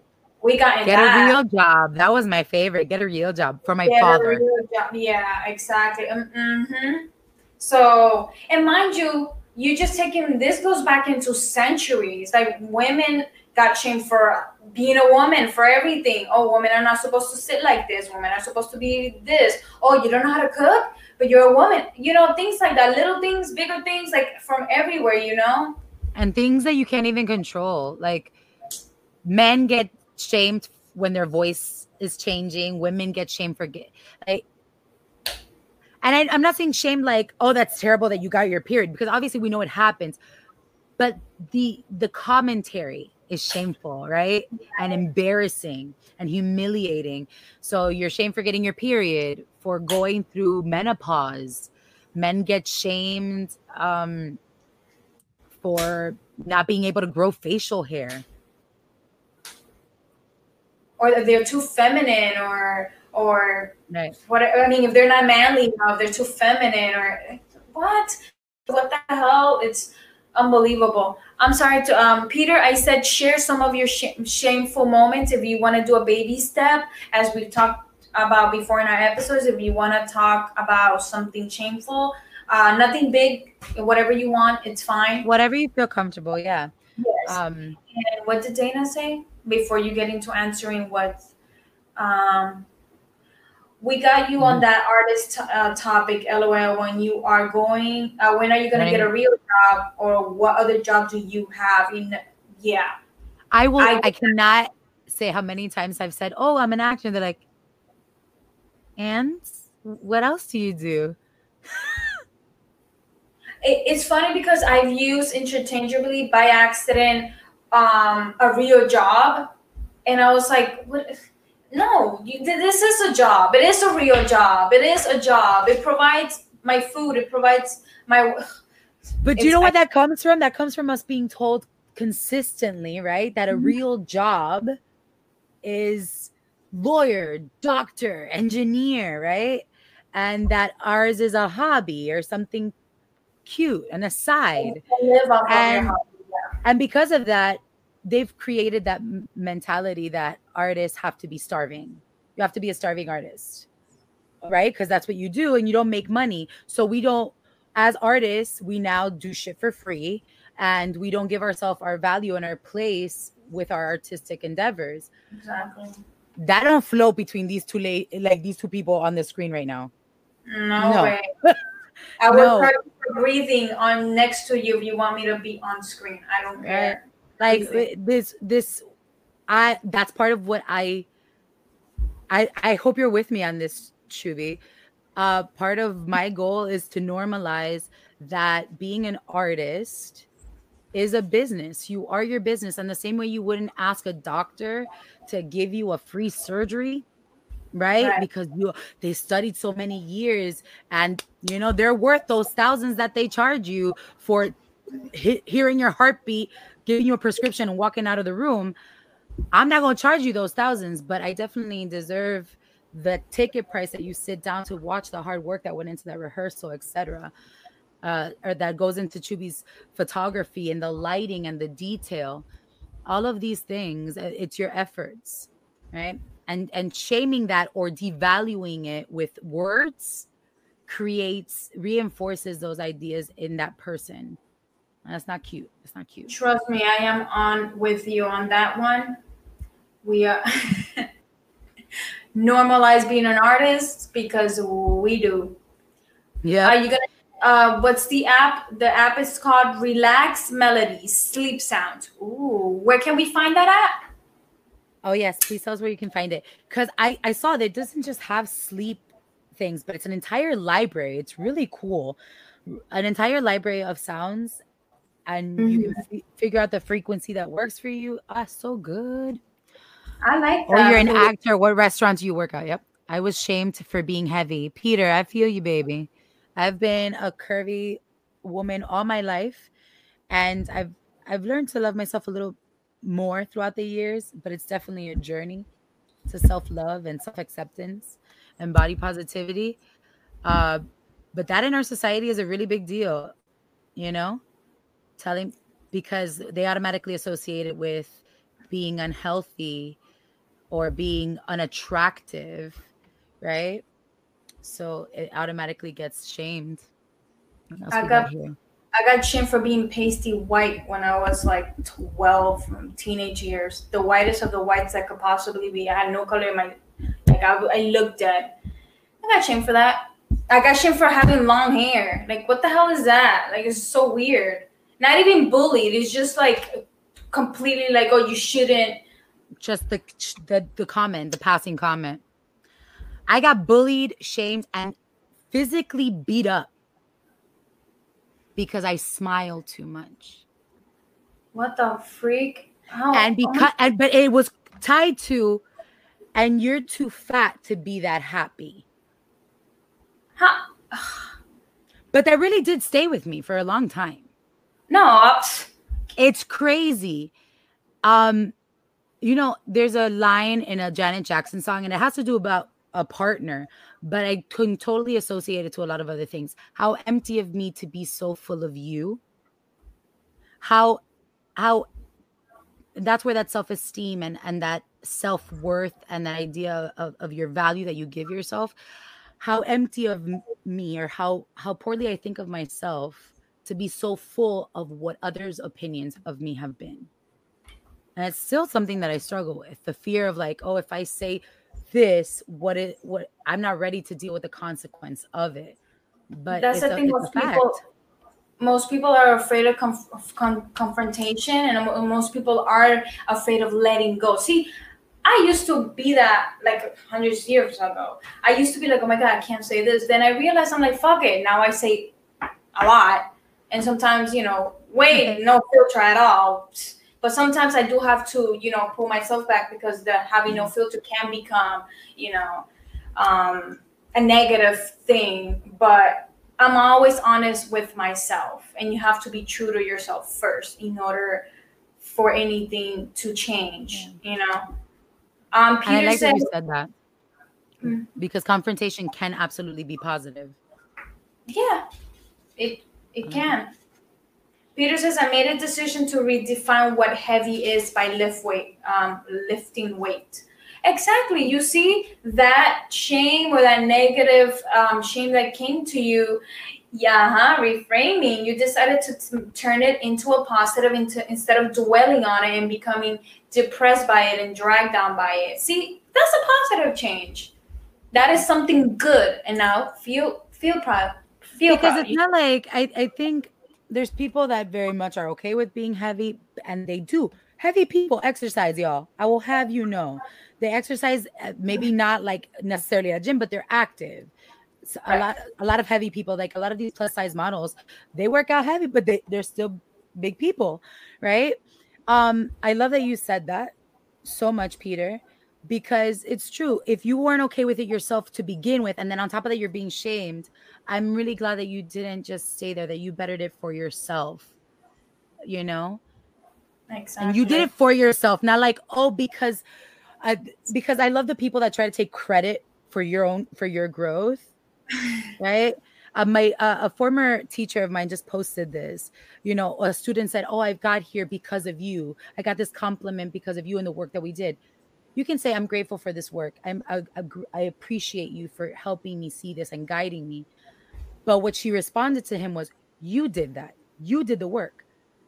we got in get that. a real job. That was my favorite. Get a real job for my Yeah, the father. real job. Yeah, exactly. Um, hmm So, and mind you, you just taking this goes back into centuries. Like women got shamed for being a woman for everything. Oh, women are not supposed to sit like this. Women are supposed to be this. Oh, you don't know how to cook, but you're a woman. You know, things like that. Little things, bigger things, like from everywhere. You know. and things that you can't even control. Like men get shamed when their voice is changing. Women get shamed for like. And I, I'm not saying shame like, oh, that's terrible that you got your period because obviously we know it happens, but the the commentary is shameful, right? And embarrassing and humiliating. So you're shamed for getting your period, for going through menopause. Men get shamed. Um, for not being able to grow facial hair. Or that they're too feminine, or or Right. what I mean, if they're not manly enough, they're too feminine, or what? What the hell? It's unbelievable. I'm sorry to um Peter. I said share some of your sh- shameful moments if you want to do a baby step, as we've talked about before in our episodes. If you want to talk about something shameful, uh, nothing big, whatever you want, it's fine. Whatever you feel comfortable, yeah. Yes. Um And what did Dana say before you get into answering what? Um, we got you on Mhm. that artist uh, topic, LOL. When you are going, uh, when are you going to get a real job, or what other job do you have? In yeah, I will I- I, cannot say how many times I've said, Oh, I'm an actor. They're like, and what else do you do? it, it's funny because I've used interchangeably by accident um, a real job, and I was like, what? No, you, th- this is a job. It is a real job. It is a job. It provides my food. It provides my. But do you know where that comes from? That comes from us being told consistently, right? That a Mhm. real job is lawyer, doctor, engineer, right? And that ours is a hobby or something cute, an aside. live off of your And- And because of that, they've created that mentality that artists have to be starving. You have to be a starving artist, right? Because that's what you do, and you don't make money. So we don't, as artists, we now do shit for free, and we don't give ourselves our value and our place with our artistic endeavors. Exactly. That don't float between these two la- like these two people on the screen right now. No, No. way. I will No. breathing on next to you if you want me to be on screen. I don't care. Like uh, this this i that's part of what i i i hope you're with me on this Choobie, uh, part of my goal is to normalize that being an artist is a business. You are your business. And the same way you wouldn't ask a doctor to give you a free surgery, right? right? Because you they studied so many years and you know they're worth those thousands that they charge you for he- hearing your heartbeat, giving you a prescription and walking out of the room. I'm not going to charge you those thousands, but I definitely deserve the ticket price that you sit down to watch the hard work that went into that rehearsal, etc uh, or that goes into Choobie's photography and the lighting and the detail, all of these things, it's your efforts, right? And and shaming that or devaluing it with words creates reinforces those ideas in that person. And that's not cute. It's not cute. Trust me, I am on with you on that one. We are normalize being an artist because we do. Yeah. Are you gonna uh, what's the app? The app is called Relax Melodies Sleep Sound. Ooh, where can we find that app? Oh yes, please tell us where you can find it. Because I I saw that it doesn't just have sleep things, but it's an entire library. It's really cool, an entire library of sounds, and mm-hmm. you can mm-hmm. f- figure out the frequency that works for you. Ah, so good. I like. That. Or you're an actor. What restaurant do you work at? Yep. I was shamed for being heavy. Peter, I feel you, baby. I've been a curvy woman all my life and I've I've learned to love myself a little more throughout the years, but it's definitely a journey to self-love and self-acceptance and body positivity. Uh, but that in our society is a really big deal, you know? Telling because they automatically associate it with being unhealthy or being unattractive, right? so it automatically gets shamed. I got, I got shamed for being pasty white when I was like 12 from teenage years. The whitest of the whites that could possibly be. I had no color in my, like I, I looked dead. I got shamed for that. I got shamed for having long hair. Like what the hell is that? Like it's so weird. Not even bullied. It's just like completely like oh you shouldn't. Just the the the comment, the passing comment. I got bullied, shamed, and physically beat up because I smile too much. What the freak? How? And because and but it was tied to and you're too fat to be that happy. Huh? but that really did stay with me for a long time. No, it's crazy. Um, you know, there's a line in a Janet Jackson song, and it has to do about a partner, but I can totally associate it to a lot of other things. How empty of me to be so full of you. How how that's where that self-esteem and and that self-worth and that idea of, of your value that you give yourself how empty of me or how how poorly i think of myself to be so full of what others opinions of me have been. And it's still something that i struggle with the fear of like oh if i say this what it what i'm not ready to deal with the consequence of it. But that's the thing most people most people are afraid of, conf- con- confrontation and most people are afraid of letting go. See i used to be that like hundreds years ago. I used to be like oh my god i can't say this. Then i realized i'm like fuck it. Now i say a lot and sometimes you know wait no filter at all but sometimes I do have to, you know, pull myself back because the having no filter can become, you know, um, a negative thing. But I'm always honest with myself, and you have to be true to yourself first in order for anything to change. Yeah. You know. Um, Peter and I like said, that you said that mm-hmm. because confrontation can absolutely be positive. Yeah, it it can. Peter says, I made a decision to redefine what heavy is by lift weight, um, lifting weight. Exactly. You see that shame or that negative um, shame that came to you. Yeah, huh? reframing. You decided to t- turn it into a positive into, instead of dwelling on it and becoming depressed by it and dragged down by it. See, that's a positive change. That is something good. And now feel feel proud. Feel because it's not like I, I think there's people that very much are okay with being heavy and they do heavy people exercise, y'all. I will have you know. They exercise, uh, maybe not like necessarily at a gym, but they're active. So a lot, a lot of heavy people, like a lot of these plus size models, they work out heavy, but they, they're still big people, right? Um, I love that you said that so much, Peter, because it's true. If you weren't okay with it yourself to begin with, and then on top of that, you're being shamed, I'm really glad that you didn't just stay there, that you bettered it for yourself, you know? Exactly. And you did it for yourself, not like, oh, because I, because I love the people that try to take credit for your own for your growth, right? Uh, my uh, a former teacher of mine just posted this. You know, a student said, "Oh, I've got here because of you. I got this compliment because of you and the work that we did." You can say, "I'm grateful for this work. I'm I, I appreciate you for helping me see this and guiding me." But what she responded to him was, "You did that. You did the work."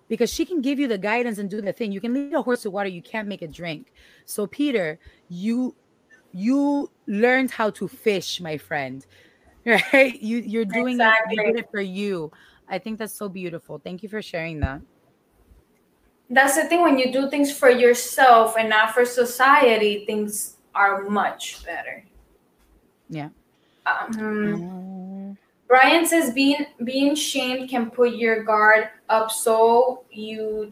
Because she can give you the guidance and do the thing. You can lead a horse to water, you can't make it drink. So, Peter, you you learned how to fish, my friend. right you you're doing exactly. you did it for you i think that's so beautiful thank you for sharing that that's the thing when you do things for yourself and not for society things are much better yeah um, mm. brian says being being shamed can put your guard up so you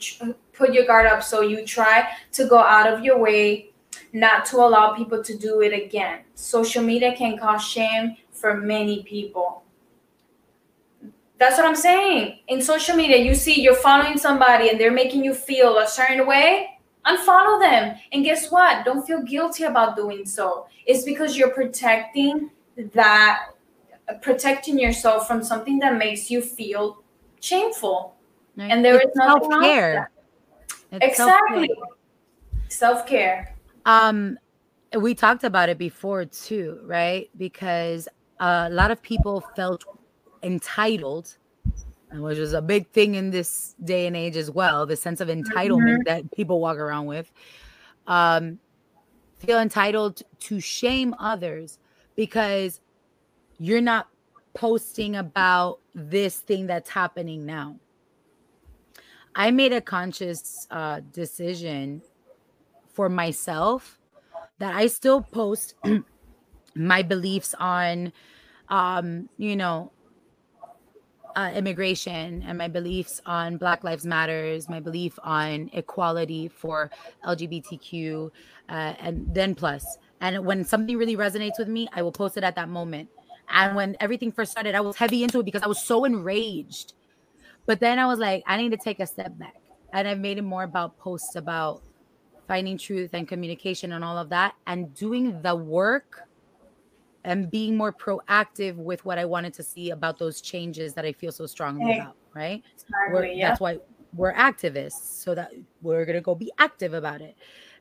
put your guard up so you try to go out of your way not to allow people to do it again social media can cause shame for many people. That's what I'm saying. In social media, you see you're following somebody and they're making you feel a certain way, unfollow them. And guess what? Don't feel guilty about doing so. It's because you're protecting that protecting yourself from something that makes you feel shameful. Right. And there is nothing self-care. Exactly. Self-care. Um we talked about it before too, right? Because a lot of people felt entitled which is a big thing in this day and age as well the sense of entitlement mm-hmm. that people walk around with um, feel entitled to shame others because you're not posting about this thing that's happening now i made a conscious uh, decision for myself that i still post my beliefs on um, you know, uh, immigration and my beliefs on Black Lives Matters, my belief on equality for LGBTQ, uh, and then plus. And when something really resonates with me, I will post it at that moment. And when everything first started, I was heavy into it because I was so enraged. But then I was like, I need to take a step back. And I've made it more about posts about finding truth and communication and all of that and doing the work and being more proactive with what I wanted to see about those changes that I feel so strongly about, right? Exactly, yeah. That's why we're activists, so that we're gonna go be active about it.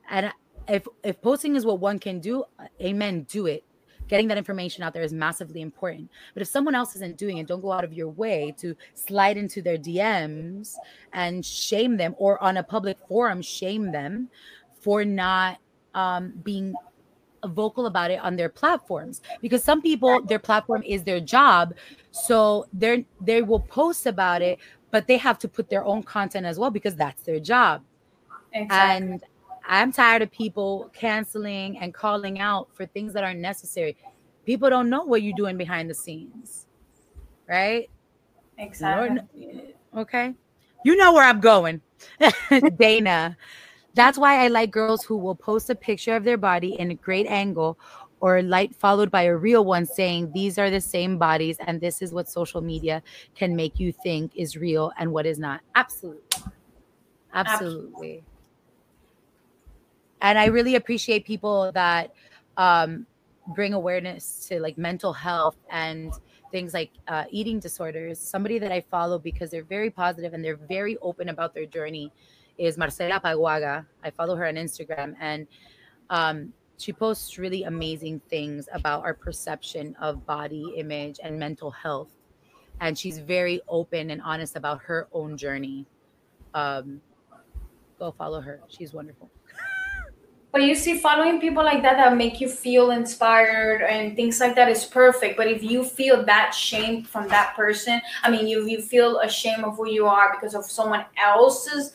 And if if posting is what one can do, amen, do it. Getting that information out there is massively important. But if someone else isn't doing it, don't go out of your way to slide into their DMs and shame them, or on a public forum, shame them for not um, being vocal about it on their platforms because some people their platform is their job. So they're they will post about it but they have to put their own content as well because that's their job. Exactly. and i'm tired of people canceling and calling out for things that aren't necessary. People don't know what you're doing behind the scenes right? Exactly. Okay? You know where i'm going. Dana that's why I like girls who will post a picture of their body in a great angle or light followed by a real one saying these are the same bodies and this is what social media can make you think is real and what is not. Absolutely. Absolutely. And I really appreciate people that um, bring awareness to like mental health and things like uh, eating disorders. Somebody that I follow because they're very positive and they're very open about their journey is Marcela Paguaga. I follow her on Instagram and um, she posts really amazing things about our perception of body image and mental health. And she's very open and honest about her own journey. Um, go follow her. She's wonderful. But you see, following people like that that make you feel inspired and things like that is perfect. But if you feel that shame from that person, I mean, you you feel ashamed of who you are because of someone else's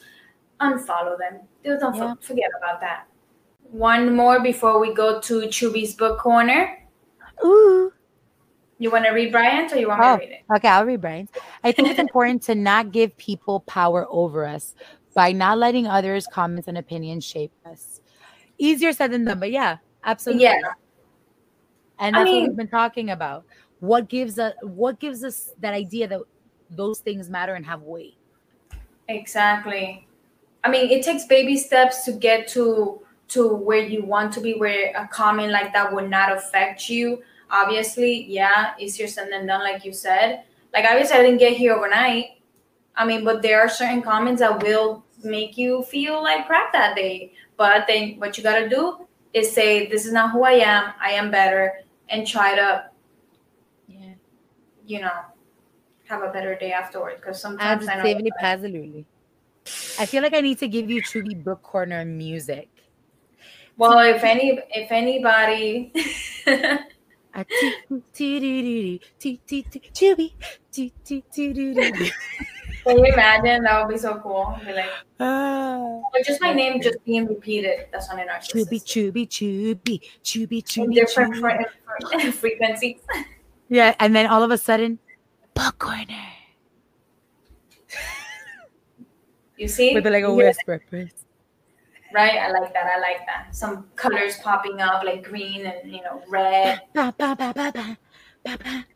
unfollow them. Don't Yeah. forget about that. One more before we go to Choobie's book corner. Ooh. You want to read Bryant or you want me Oh. to read it? Okay, I'll read Brian's. I think it's important to not give people power over us by not letting others' comments and opinions shape us. Easier said than done, but yeah, absolutely. Yeah. And I that's what we've been talking about. What gives us what gives us that idea that those things matter and have weight? Exactly. I mean, it takes baby steps to get to to where you want to be, where a comment like that would not affect you. Obviously, yeah, easier said than done, like you said. Like obviously, I didn't get here overnight. I mean, but there are certain comments that will make you feel like crap that day. But then, what you gotta do is say, "This is not who I am. I am better," and try to, Yeah. you know, have a better day afterward. Because sometimes I know. Absolutely, absolutely. I feel like I need to give you Choobie Book Corner music. Well, if any, if anybody, can you imagine? That would be so cool. Be like, ah. but just my name just being repeated. That's on an Choobie, narcissist. Choobie, Choobie, Choobie, Choobie, different Choobie. fre- frequencies. Yeah, and then all of a sudden, book corner You see? with like a whisper. Right? I like that. I like that. Some colors popping up, like green and you know red. Ba, ba, ba.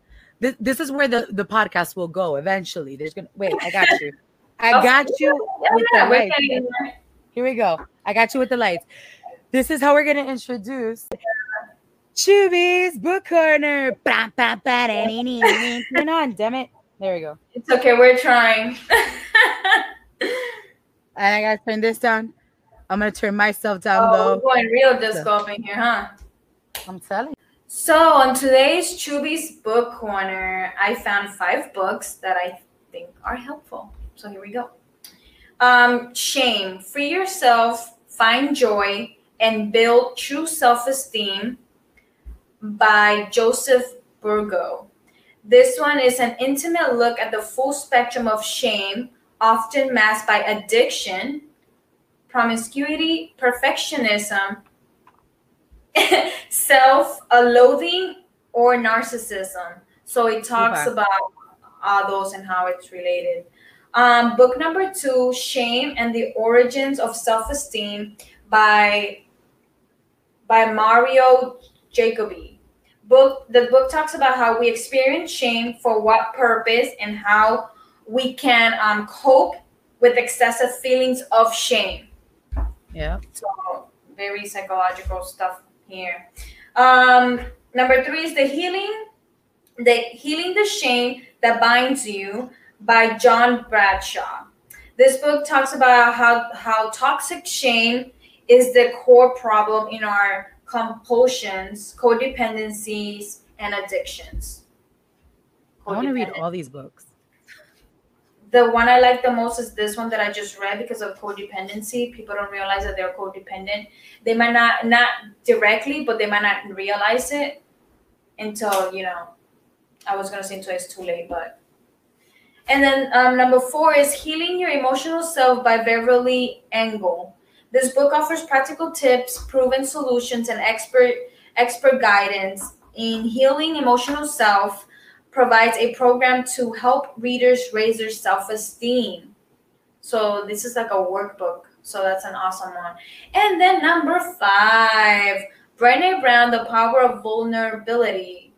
This, this is where the, the podcast will go eventually. There's gonna wait. I got you. I Oh, got you Yeah, with yeah, the lights. getting. Here we go. I got you with the lights. This is how we're gonna introduce Choobie's Book Corner. Ba, ba, ba, da, dee, dee, dee. Turn on, damn it. There we go. It's okay. We're trying. And I gotta turn this down. I'm gonna turn myself down oh, we're going real disco up in here, huh? I'm telling you. So on today's Choobie's book corner, I found five books that I think are helpful. So here we go. Um, Shame: Free Yourself, Find Joy, and Build True Self-Esteem by Joseph Burgo. This one is an intimate look at the full spectrum of shame, often masked by addiction, promiscuity, perfectionism, self loathing or narcissism. So it talks Okay. about all those and how it's related. Um, book number two shame and the origins of self-esteem by by mario Jacoby. Book the book talks about how we experience shame for what purpose and how we can um, cope with excessive feelings of shame Yeah. so very psychological stuff here. Um, number three is the healing, the healing the shame that binds you by John Bradshaw. This book talks about how how toxic shame is the core problem in our compulsions, codependencies, and addictions. I want to read all these books. The one I like the most is this one that I just read because of codependency. People don't realize that they're codependent. They might not not directly, but they might not realize it until you know. I was gonna say until it's too late, but. And then um, number four is healing your emotional self by Beverly Engel. This book offers practical tips, proven solutions, and expert expert guidance in healing emotional self provides a program to help readers raise their self-esteem. So this is like a workbook. So that's an awesome one. And then number five, Brené Brown, The Power of Vulnerability.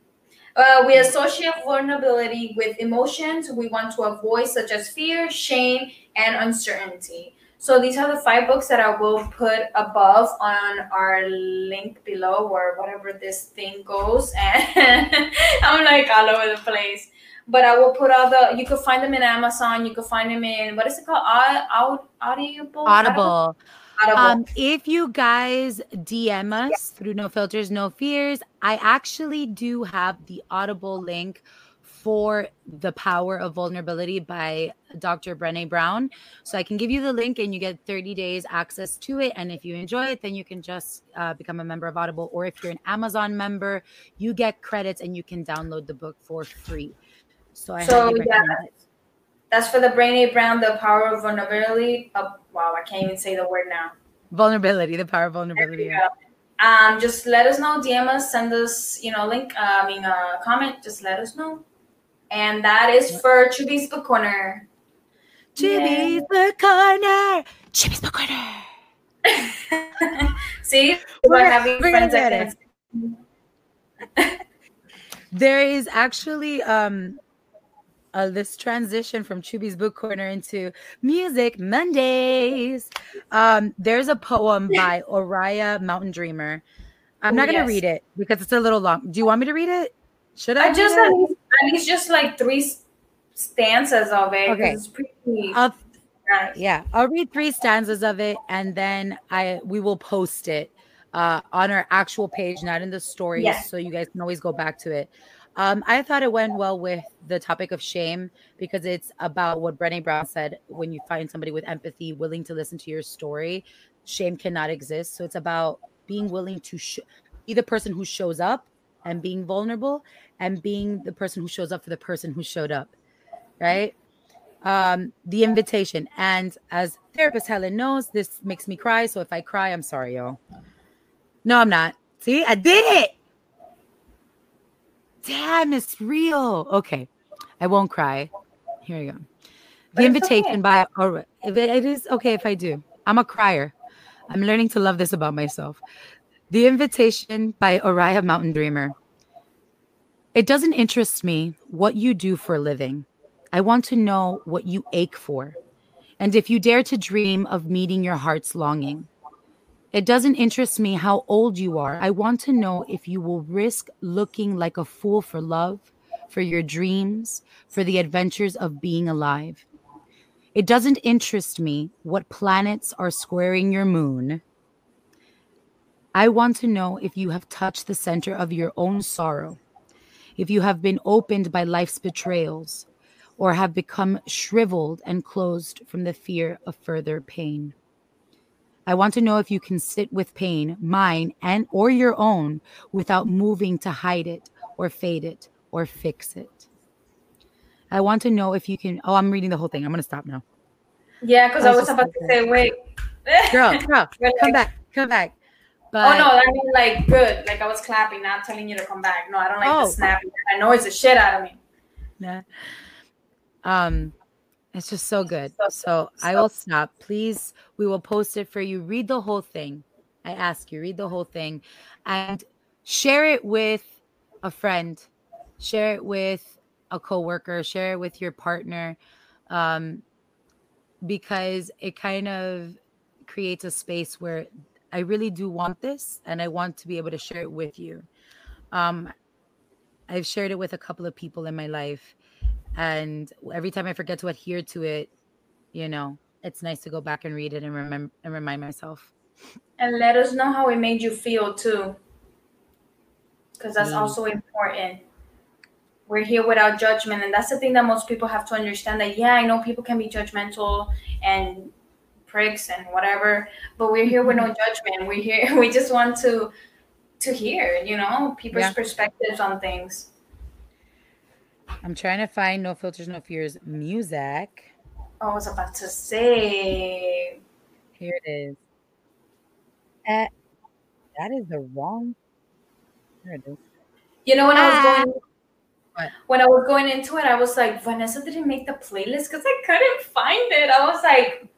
Uh, we associate vulnerability with emotions we want to avoid, such as fear, shame, and uncertainty. So these are the five books that I will put above on our link below or whatever this thing goes. And I'm like all over the place. But I will put all the you can find them in Amazon, you can find them in what is it called? Au- au- Audible? Audible. Audible. Um, if you guys DM us through No Filters, No Fears, I actually do have the Audible link for The Power of Vulnerability by Dr. Brené Brown. So I can give you the link and you get 30 days access to it. And if you enjoy it, then you can just uh, become a member of Audible. Or if you're an Amazon member, you get credits and you can download the book for free. So I So, yeah. it. That's for the Brené Brown, The Power of Vulnerability. Uh, wow. I can't even say the word now. Vulnerability, the power of vulnerability. Um, just let us know, DM us, send us, you know, link, uh, I mean, uh, comment, just let us know. And that is for Choobie's Book Corner. Choobie's Book Corner. Choobie's Book Corner. See, we're, we're having friends that there is actually um uh, this transition from Choobie's book corner into music Mondays. Um, there's a poem by Oriah Mountain Dreamer. I'm not gonna read it because it's a little long. Do you want me to read it? Should I? I just at least, at least, just like three stanzas of it. Okay, it's pretty. I'll, nice. Yeah, I'll read three stanzas of it, and then I we will post it uh, on our actual page, not in the stories, yes. so you guys can always go back to it. Um, I thought it went well with the topic of shame because it's about what Brené Brown said when you find somebody with empathy, willing to listen to your story, shame cannot exist. So it's about being willing to sh- be the person who shows up and being vulnerable and being the person who shows up for the person who showed up. Right? Um, the invitation. And as therapist Helen knows, this makes me cry. So if I cry, I'm sorry, y'all. No, I'm not. See, I did it. Damn, it's real. Okay. I won't cry. Here you go. The invitation okay. by or it is okay if I do. I'm a crier. I'm learning to love this about myself. The invitation by Oriah Mountain Dreamer. It doesn't interest me what you do for a living. I want to know what you ache for. And if you dare to dream of meeting your heart's longing. It doesn't interest me how old you are. I want to know if you will risk looking like a fool for love, for your dreams, for the adventures of being alive. It doesn't interest me what planets are squaring your moon. I want to know if you have touched the center of your own sorrow, if you have been opened by life's betrayals, or have become shriveled and closed from the fear of further pain. I want to know if you can sit with pain, mine and or your own, without moving to hide it or fade it or fix it. I want to know if you can. Oh, I'm reading the whole thing. I'm gonna stop now. Yeah, because I oh, was about to say, wait, girl, girl, come back, come back. But, oh no, I mean like good. Like I was clapping, not telling you to come back. No, I don't like oh. the snapping. I know it's the shit out of me. Nah. Um, it's just so good. So, so I will stop. Please, we will post it for you. Read the whole thing. I ask you, read the whole thing and share it with a friend, share it with a coworker, share it with your partner. Um, because it kind of creates a space where I really do want this and I want to be able to share it with you. Um, I've shared it with a couple of people in my life and every time I forget to adhere to it, you know, it's nice to go back and read it and remember and remind myself. And let us know how it made you feel too. Because that's mm. also important. We're here without judgment. And that's the thing that most people have to understand that, yeah, I know people can be judgmental and pricks and whatever, but we're here with no judgment. We're here, we just want to to hear, you know, people's yeah. perspectives on things. I'm trying to find No Filters, No Fears music. I was about to say. Here it is. Uh, that is the wrong. It is. You know when ah. I was ah. going. What? When I was going into it, I was like, Vanessa didn't make the playlist because I couldn't find it. I was like,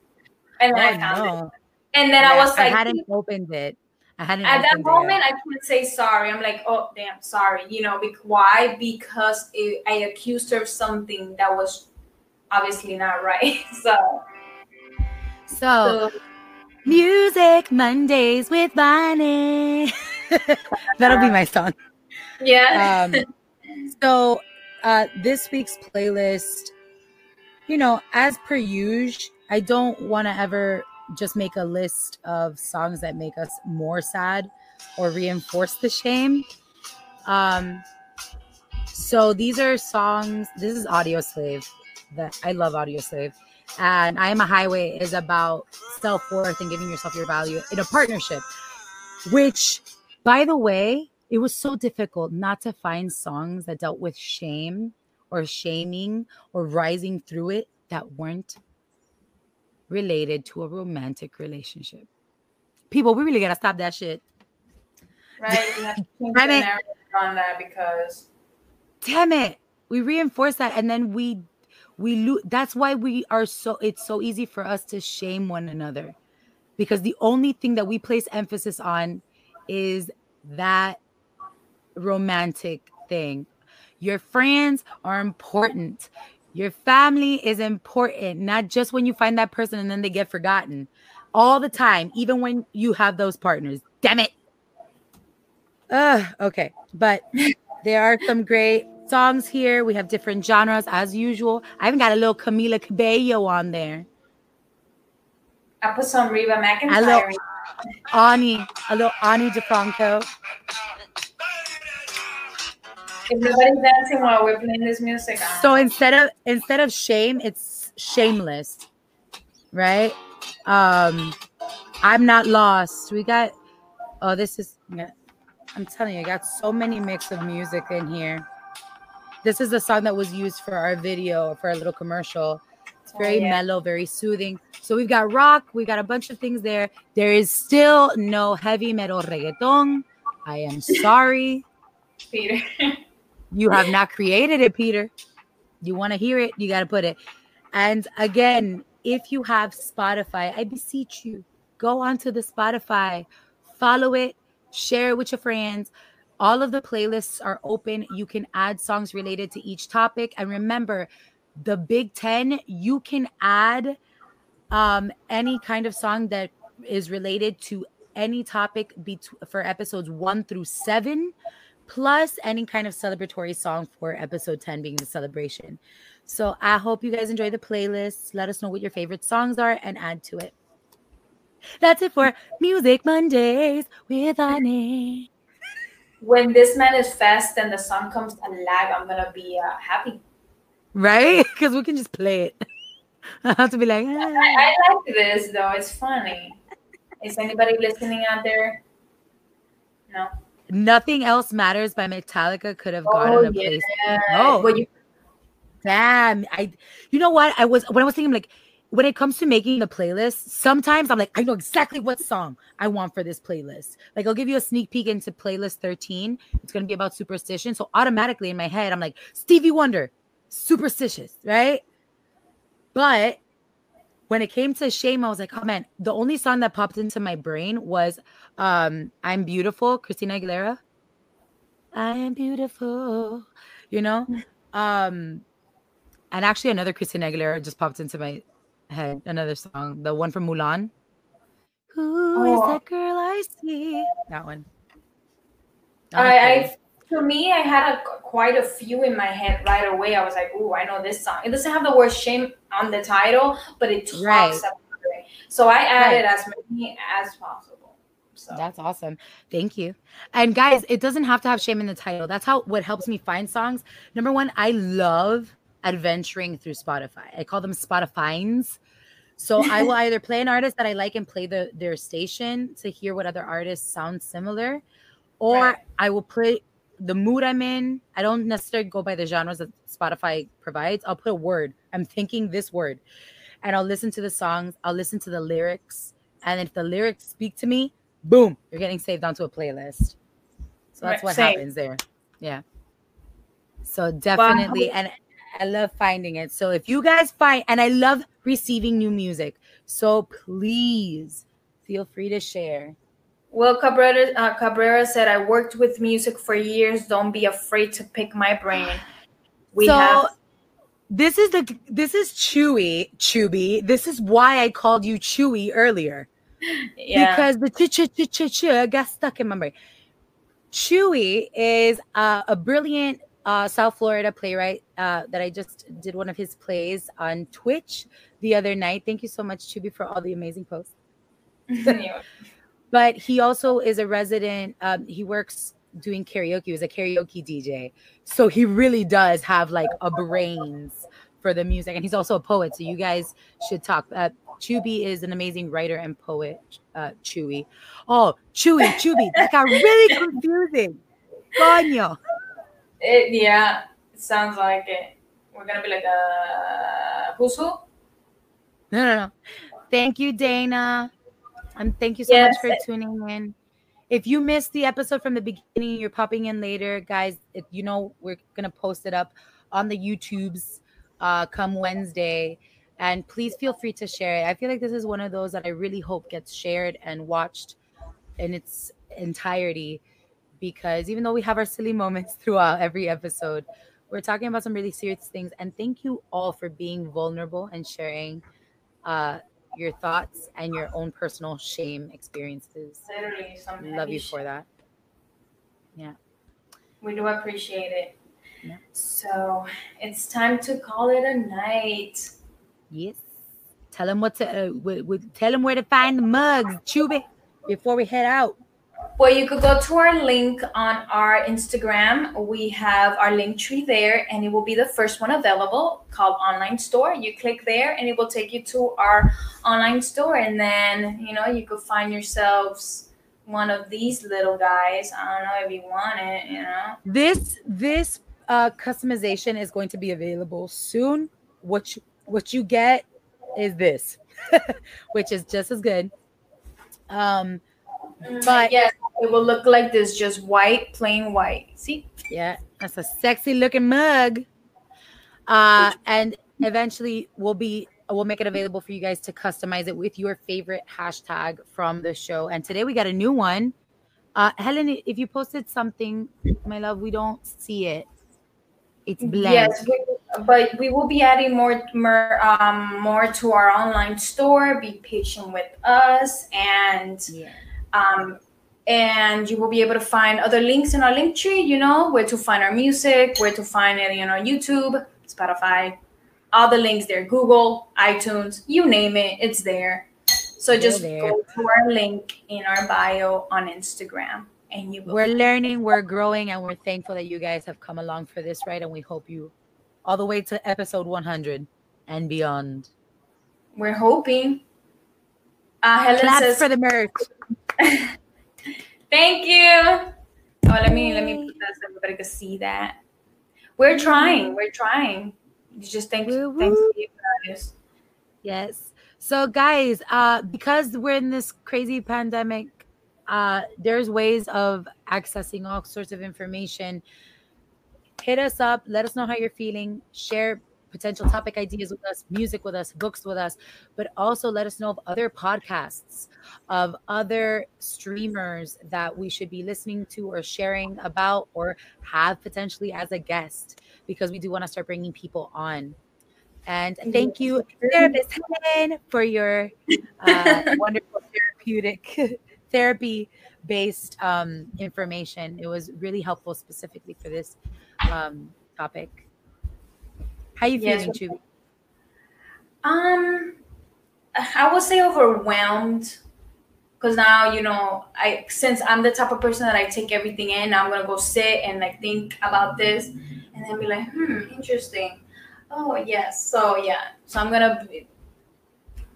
and then oh, I found no. it. And then yeah, I was like, I hadn't opened it. I hadn't at that moment, I can't say sorry. I'm like, oh damn, sorry. You know, be- why? Because it, I accused her of something that was obviously not right. So, so, so music Mondays with Bonnie. That'll be my song. Yeah. Um, so, uh, this week's playlist, you know, as per usual, I don't want to ever just make a list of songs that make us more sad or reinforce the shame. Um, so these are songs. This is Audioslave. That I love Audioslave, and I am a highway is about self worth and giving yourself your value in a partnership. Which, by the way, it was so difficult not to find songs that dealt with shame or shaming or rising through it that weren't related to a romantic relationship. People, we really gotta stop that shit. Right? You have to change Damn the it. narrative on that because Damn it. We reinforce that and then we we lose that's why we are so it's so easy for us to shame one another. Because the only thing that we place emphasis on is that romantic thing. Your friends are important. Your family is important, not just when you find that person and then they get forgotten. All the time, even when you have those partners. Damn it. Uh, okay. But there are some great songs here. We have different genres as usual. I even got a little Camila Cabello on there. I put some Reba McEntire. Hello. in. Ani, a little Ani DiFranco. If nobody's dancing while we're playing this music, uh, So instead of instead of shame, it's shameless, right? Um, I'm not lost. We got. Oh, this is. I'm telling you, I got so many mix of music in here. This is the song that was used for our video for a little commercial. It's Oh, very yeah. mellow, very soothing. So we've got rock, we got a bunch of things there. There is still no heavy metal reggaeton. I am sorry. Peter. You have not created it, Peter. You want to hear it, you got to put it. And again, if you have Spotify, I beseech you, go onto the Spotify, follow it, share it with your friends. All of the playlists are open. You can add songs related to each topic. And remember, the Big Ten, you can add um, any kind of song that is related to any topic bet- for episodes one through seven plus any kind of celebratory song for episode 10 being the celebration. So I hope you guys enjoy the playlist. Let us know what your favorite songs are and add to it. That's it for Music Mondays with Annie. when this man is fast and the sun comes alive, I'm gonna be uh, happy. Right? Because we can just play it. I have to be like, I, "Ah." I like this though. It's funny. Is anybody listening out there? No. Nothing Else Matters by Metallica could have gone Oh, a yeah. place. Oh, Well, you, Damn. I you know what? I was when I was thinking like when it comes to making the playlist, sometimes I'm like, I know exactly what song I want for this playlist. Like I'll give you a sneak peek into playlist 13. It's gonna be about superstition. So automatically in my head, I'm like, Stevie Wonder, superstitious, right? But when it came to shame, I was like, oh man, the only song that popped into my brain was um I'm beautiful, Christina Aguilera. I am beautiful, you know? Um and actually, another Christina Aguilera just popped into my head. Another song, the one from Mulan. Who is Oh. that girl I see? That one. That I. I, for me, I had a, quite a few in my head right away. I was like, "Ooh, I know this song." It doesn't have the word "shame" on the title, but it talks Right. about it. So I added Right. as many as possible. So That's awesome. Thank you. And guys, it doesn't have to have shame in the title. That's how what helps me find songs. Number one, I love adventuring through Spotify. I call them Spotifines. So I will either play an artist that I like and play the their station to hear what other artists sound similar, or Right. I will play the mood I'm in. I don't necessarily go by the genres that Spotify provides. I'll put a word. I'm thinking this word. And I'll listen to the songs. I'll listen to the lyrics. And if the lyrics speak to me, boom, you're getting saved onto a playlist. So that's what same. happens there. Yeah. So definitely, and I love finding it. So if you guys find, and I love receiving new music. So please feel free to share. Well, Cabrera, uh, Cabrera said, "I worked with music for years. Don't be afraid to pick my brain." We so have this is the this is Chewy Chewy. This is why I called you Chewy earlier. yeah. because the ch ch ch ch ch got stuck in my brain. Chewy is uh, a brilliant uh, South Florida playwright uh, that I just did one of his plays on Twitch the other night. Thank you so much, Chewy, for all the amazing posts. But he also is a resident. Um, he works doing karaoke. He was a karaoke DJ, so he really does have like a brains for the music, and he's also a poet. So you guys should talk. Uh, Chewy is an amazing writer and poet. Uh, Chewy. Oh, Chewy, Chewy. That got really confusing. Coño. It, yeah, it sounds like it. We're gonna be like, uh, who's who? No, no, no. Thank you, Dana. And thank you so Yes. much for tuning in. If you missed the episode from the beginning, you're popping in later, guys. If you know, we're gonna post it up on the YouTubes uh, come Wednesday. And please feel free to share it. I feel like this is one of those that I really hope gets shared and watched in its entirety because even though we have our silly moments throughout every episode, we're talking about some really serious things. And thank you all for being vulnerable and sharing uh, your thoughts and your own personal shame experiences. Literally, Love you for that. Yeah. We do appreciate it. Yeah. So it's time to call it a night. Yes. Tell them what to uh, w- w- tell them where to find the mugs, Choobie, before we head out. Well, you could go to our link on our Instagram. We have our link tree there, and it will be the first one available called Online Store. You click there, and it will take you to our online store. And then, you know, you could find yourselves one of these little guys. I don't know if you want it, you know. This this uh, customization is going to be available soon. What you, what you get is this, which is just as good. Um, But- yes, it will look like this, just white, plain white. See? Yeah, that's a sexy looking mug. Uh, and eventually we'll be we'll make it available for you guys to customize it with your favorite hashtag from the show. And today we got a new one. Uh, Helen, if you posted something, my love, we don't see it. It's blank. Yes, we, but we will be adding more, more, um, more to our online store. Be patient with us, and Yeah. Um, and you will be able to find other links in our link tree. You know where to find our music, where to find it. You know, YouTube, Spotify, all the links there. Google, iTunes, you name it, it's there. So just there. go to our link in our bio on Instagram, and you will. We're learning, we're growing, and we're thankful that you guys have come along for this ride. And we hope you all the way to episode 100 and beyond. We're hoping. Uh, Helen Claps says, for the merch. Thank you. Oh, let me let me put that so everybody can see that. We're trying. We're trying. You just thank Woo, thanks to you guys. Yes. So guys, uh because we're in this crazy pandemic, uh there's ways of accessing all sorts of information. Hit us up, let us know how you're feeling, share potential topic ideas with us, music with us, books with us, but also let us know of other podcasts, of other streamers that we should be listening to or sharing about or have potentially as a guest because we do want to start bringing people on. And thank you, therapist Helen, for your uh, wonderful therapeutic therapy based um, information. It was really helpful specifically for this um, topic. How are you Yes. feeling, Chewy? Um, I would say overwhelmed because now you know I since I'm the type of person that I take everything in. I'm gonna go sit and like think about this, and then be like, hmm, interesting. Oh yes, so yeah. So I'm gonna,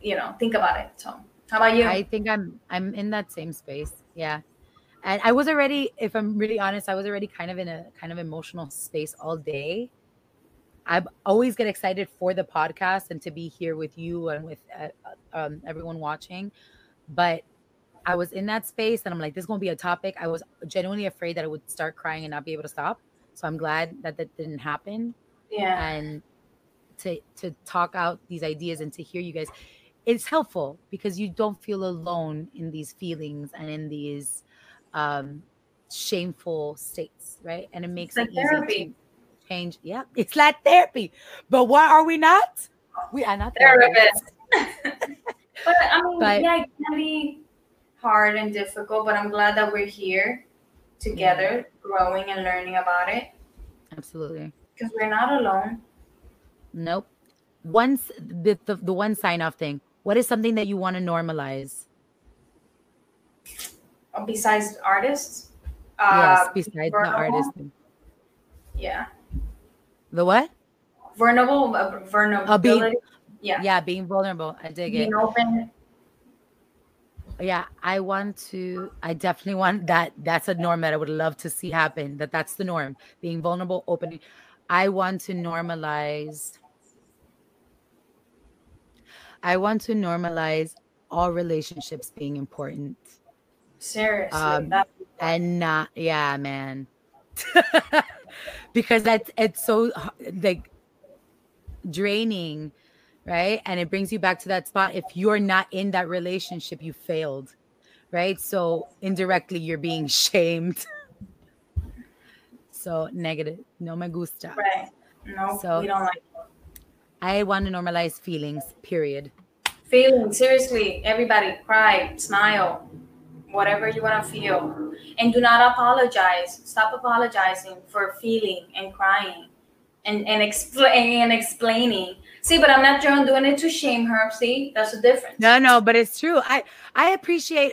you know, think about it. So how about you? I think I'm I'm in that same space. Yeah. And I was already, if I'm really honest, I was already kind of in a kind of emotional space all day. I always get excited for the podcast and to be here with you and with uh, um, everyone watching. But I was in that space and I'm like, this is going to be a topic. I was genuinely afraid that I would start crying and not be able to stop. So I'm glad that that didn't happen yeah. and to to talk out these ideas and to hear you guys it's helpful because you don't feel alone in these feelings and in these um shameful states right and it makes like it easy to change. Yeah it's like therapy. But why are we not? We are not therapists. But I mean, But- yeah, it can be hard and difficult, but I'm glad that we're here together, growing and learning about it. Absolutely. Because we're not alone. nope. Once the, the the one sign off thing what is something that you want to normalize? Besides artists, yes uh, besides the artist yeah, the what vulnerable, uh, vulnerability, yeah, yeah being vulnerable i dig it being open. yeah i want to i definitely want that that's a norm that i would love to see happen that that's the norm being vulnerable opening i want to normalize I want to normalize all relationships being important. Seriously. Um, and not yeah man because that's it's so like draining right? And it brings you back to that spot. If you're not in that relationship you failed right? So indirectly you're being shamed. So negative. No me gusta. Right. No, So- we don't like i want to normalize feelings period. Feeling. Seriously, everybody cry, smile, whatever you want to feel. And do not apologize. Stop apologizing for feeling and crying and, and, expl- and explaining. See, but I'm not doing it to shame her. See, that's the difference. no no but it's true i i appreciate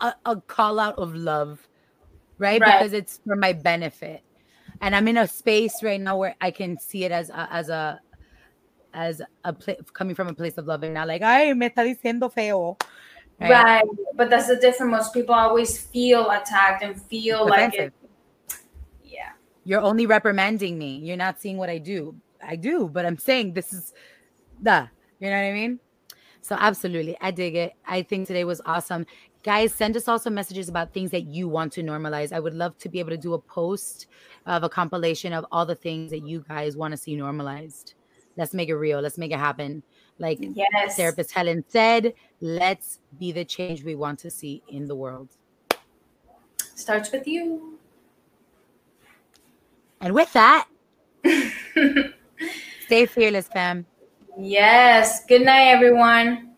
a, a call out of love right? Right. because it's for my benefit and i'm in a space right now where i can see it as a, as a as a pla- coming from a place of love and not like ay me está diciendo feo Right. But that's the difference. Most people always feel attacked and feel like Defensive. it. Yeah. you're only reprimanding me. You're not seeing what i do. I do but i'm saying this is the you know what i mean? So absolutely. I dig it. I think today was awesome. Guys send us also messages about things that you want to normalize. I would love to be able to do a post of a compilation of all the things that you guys want to see normalized. Let's make it real. Let's make it happen like Yes. therapist helen said let's be the change we want to see in the world Starts with you. and with that stay fearless fam yes. Good night, everyone.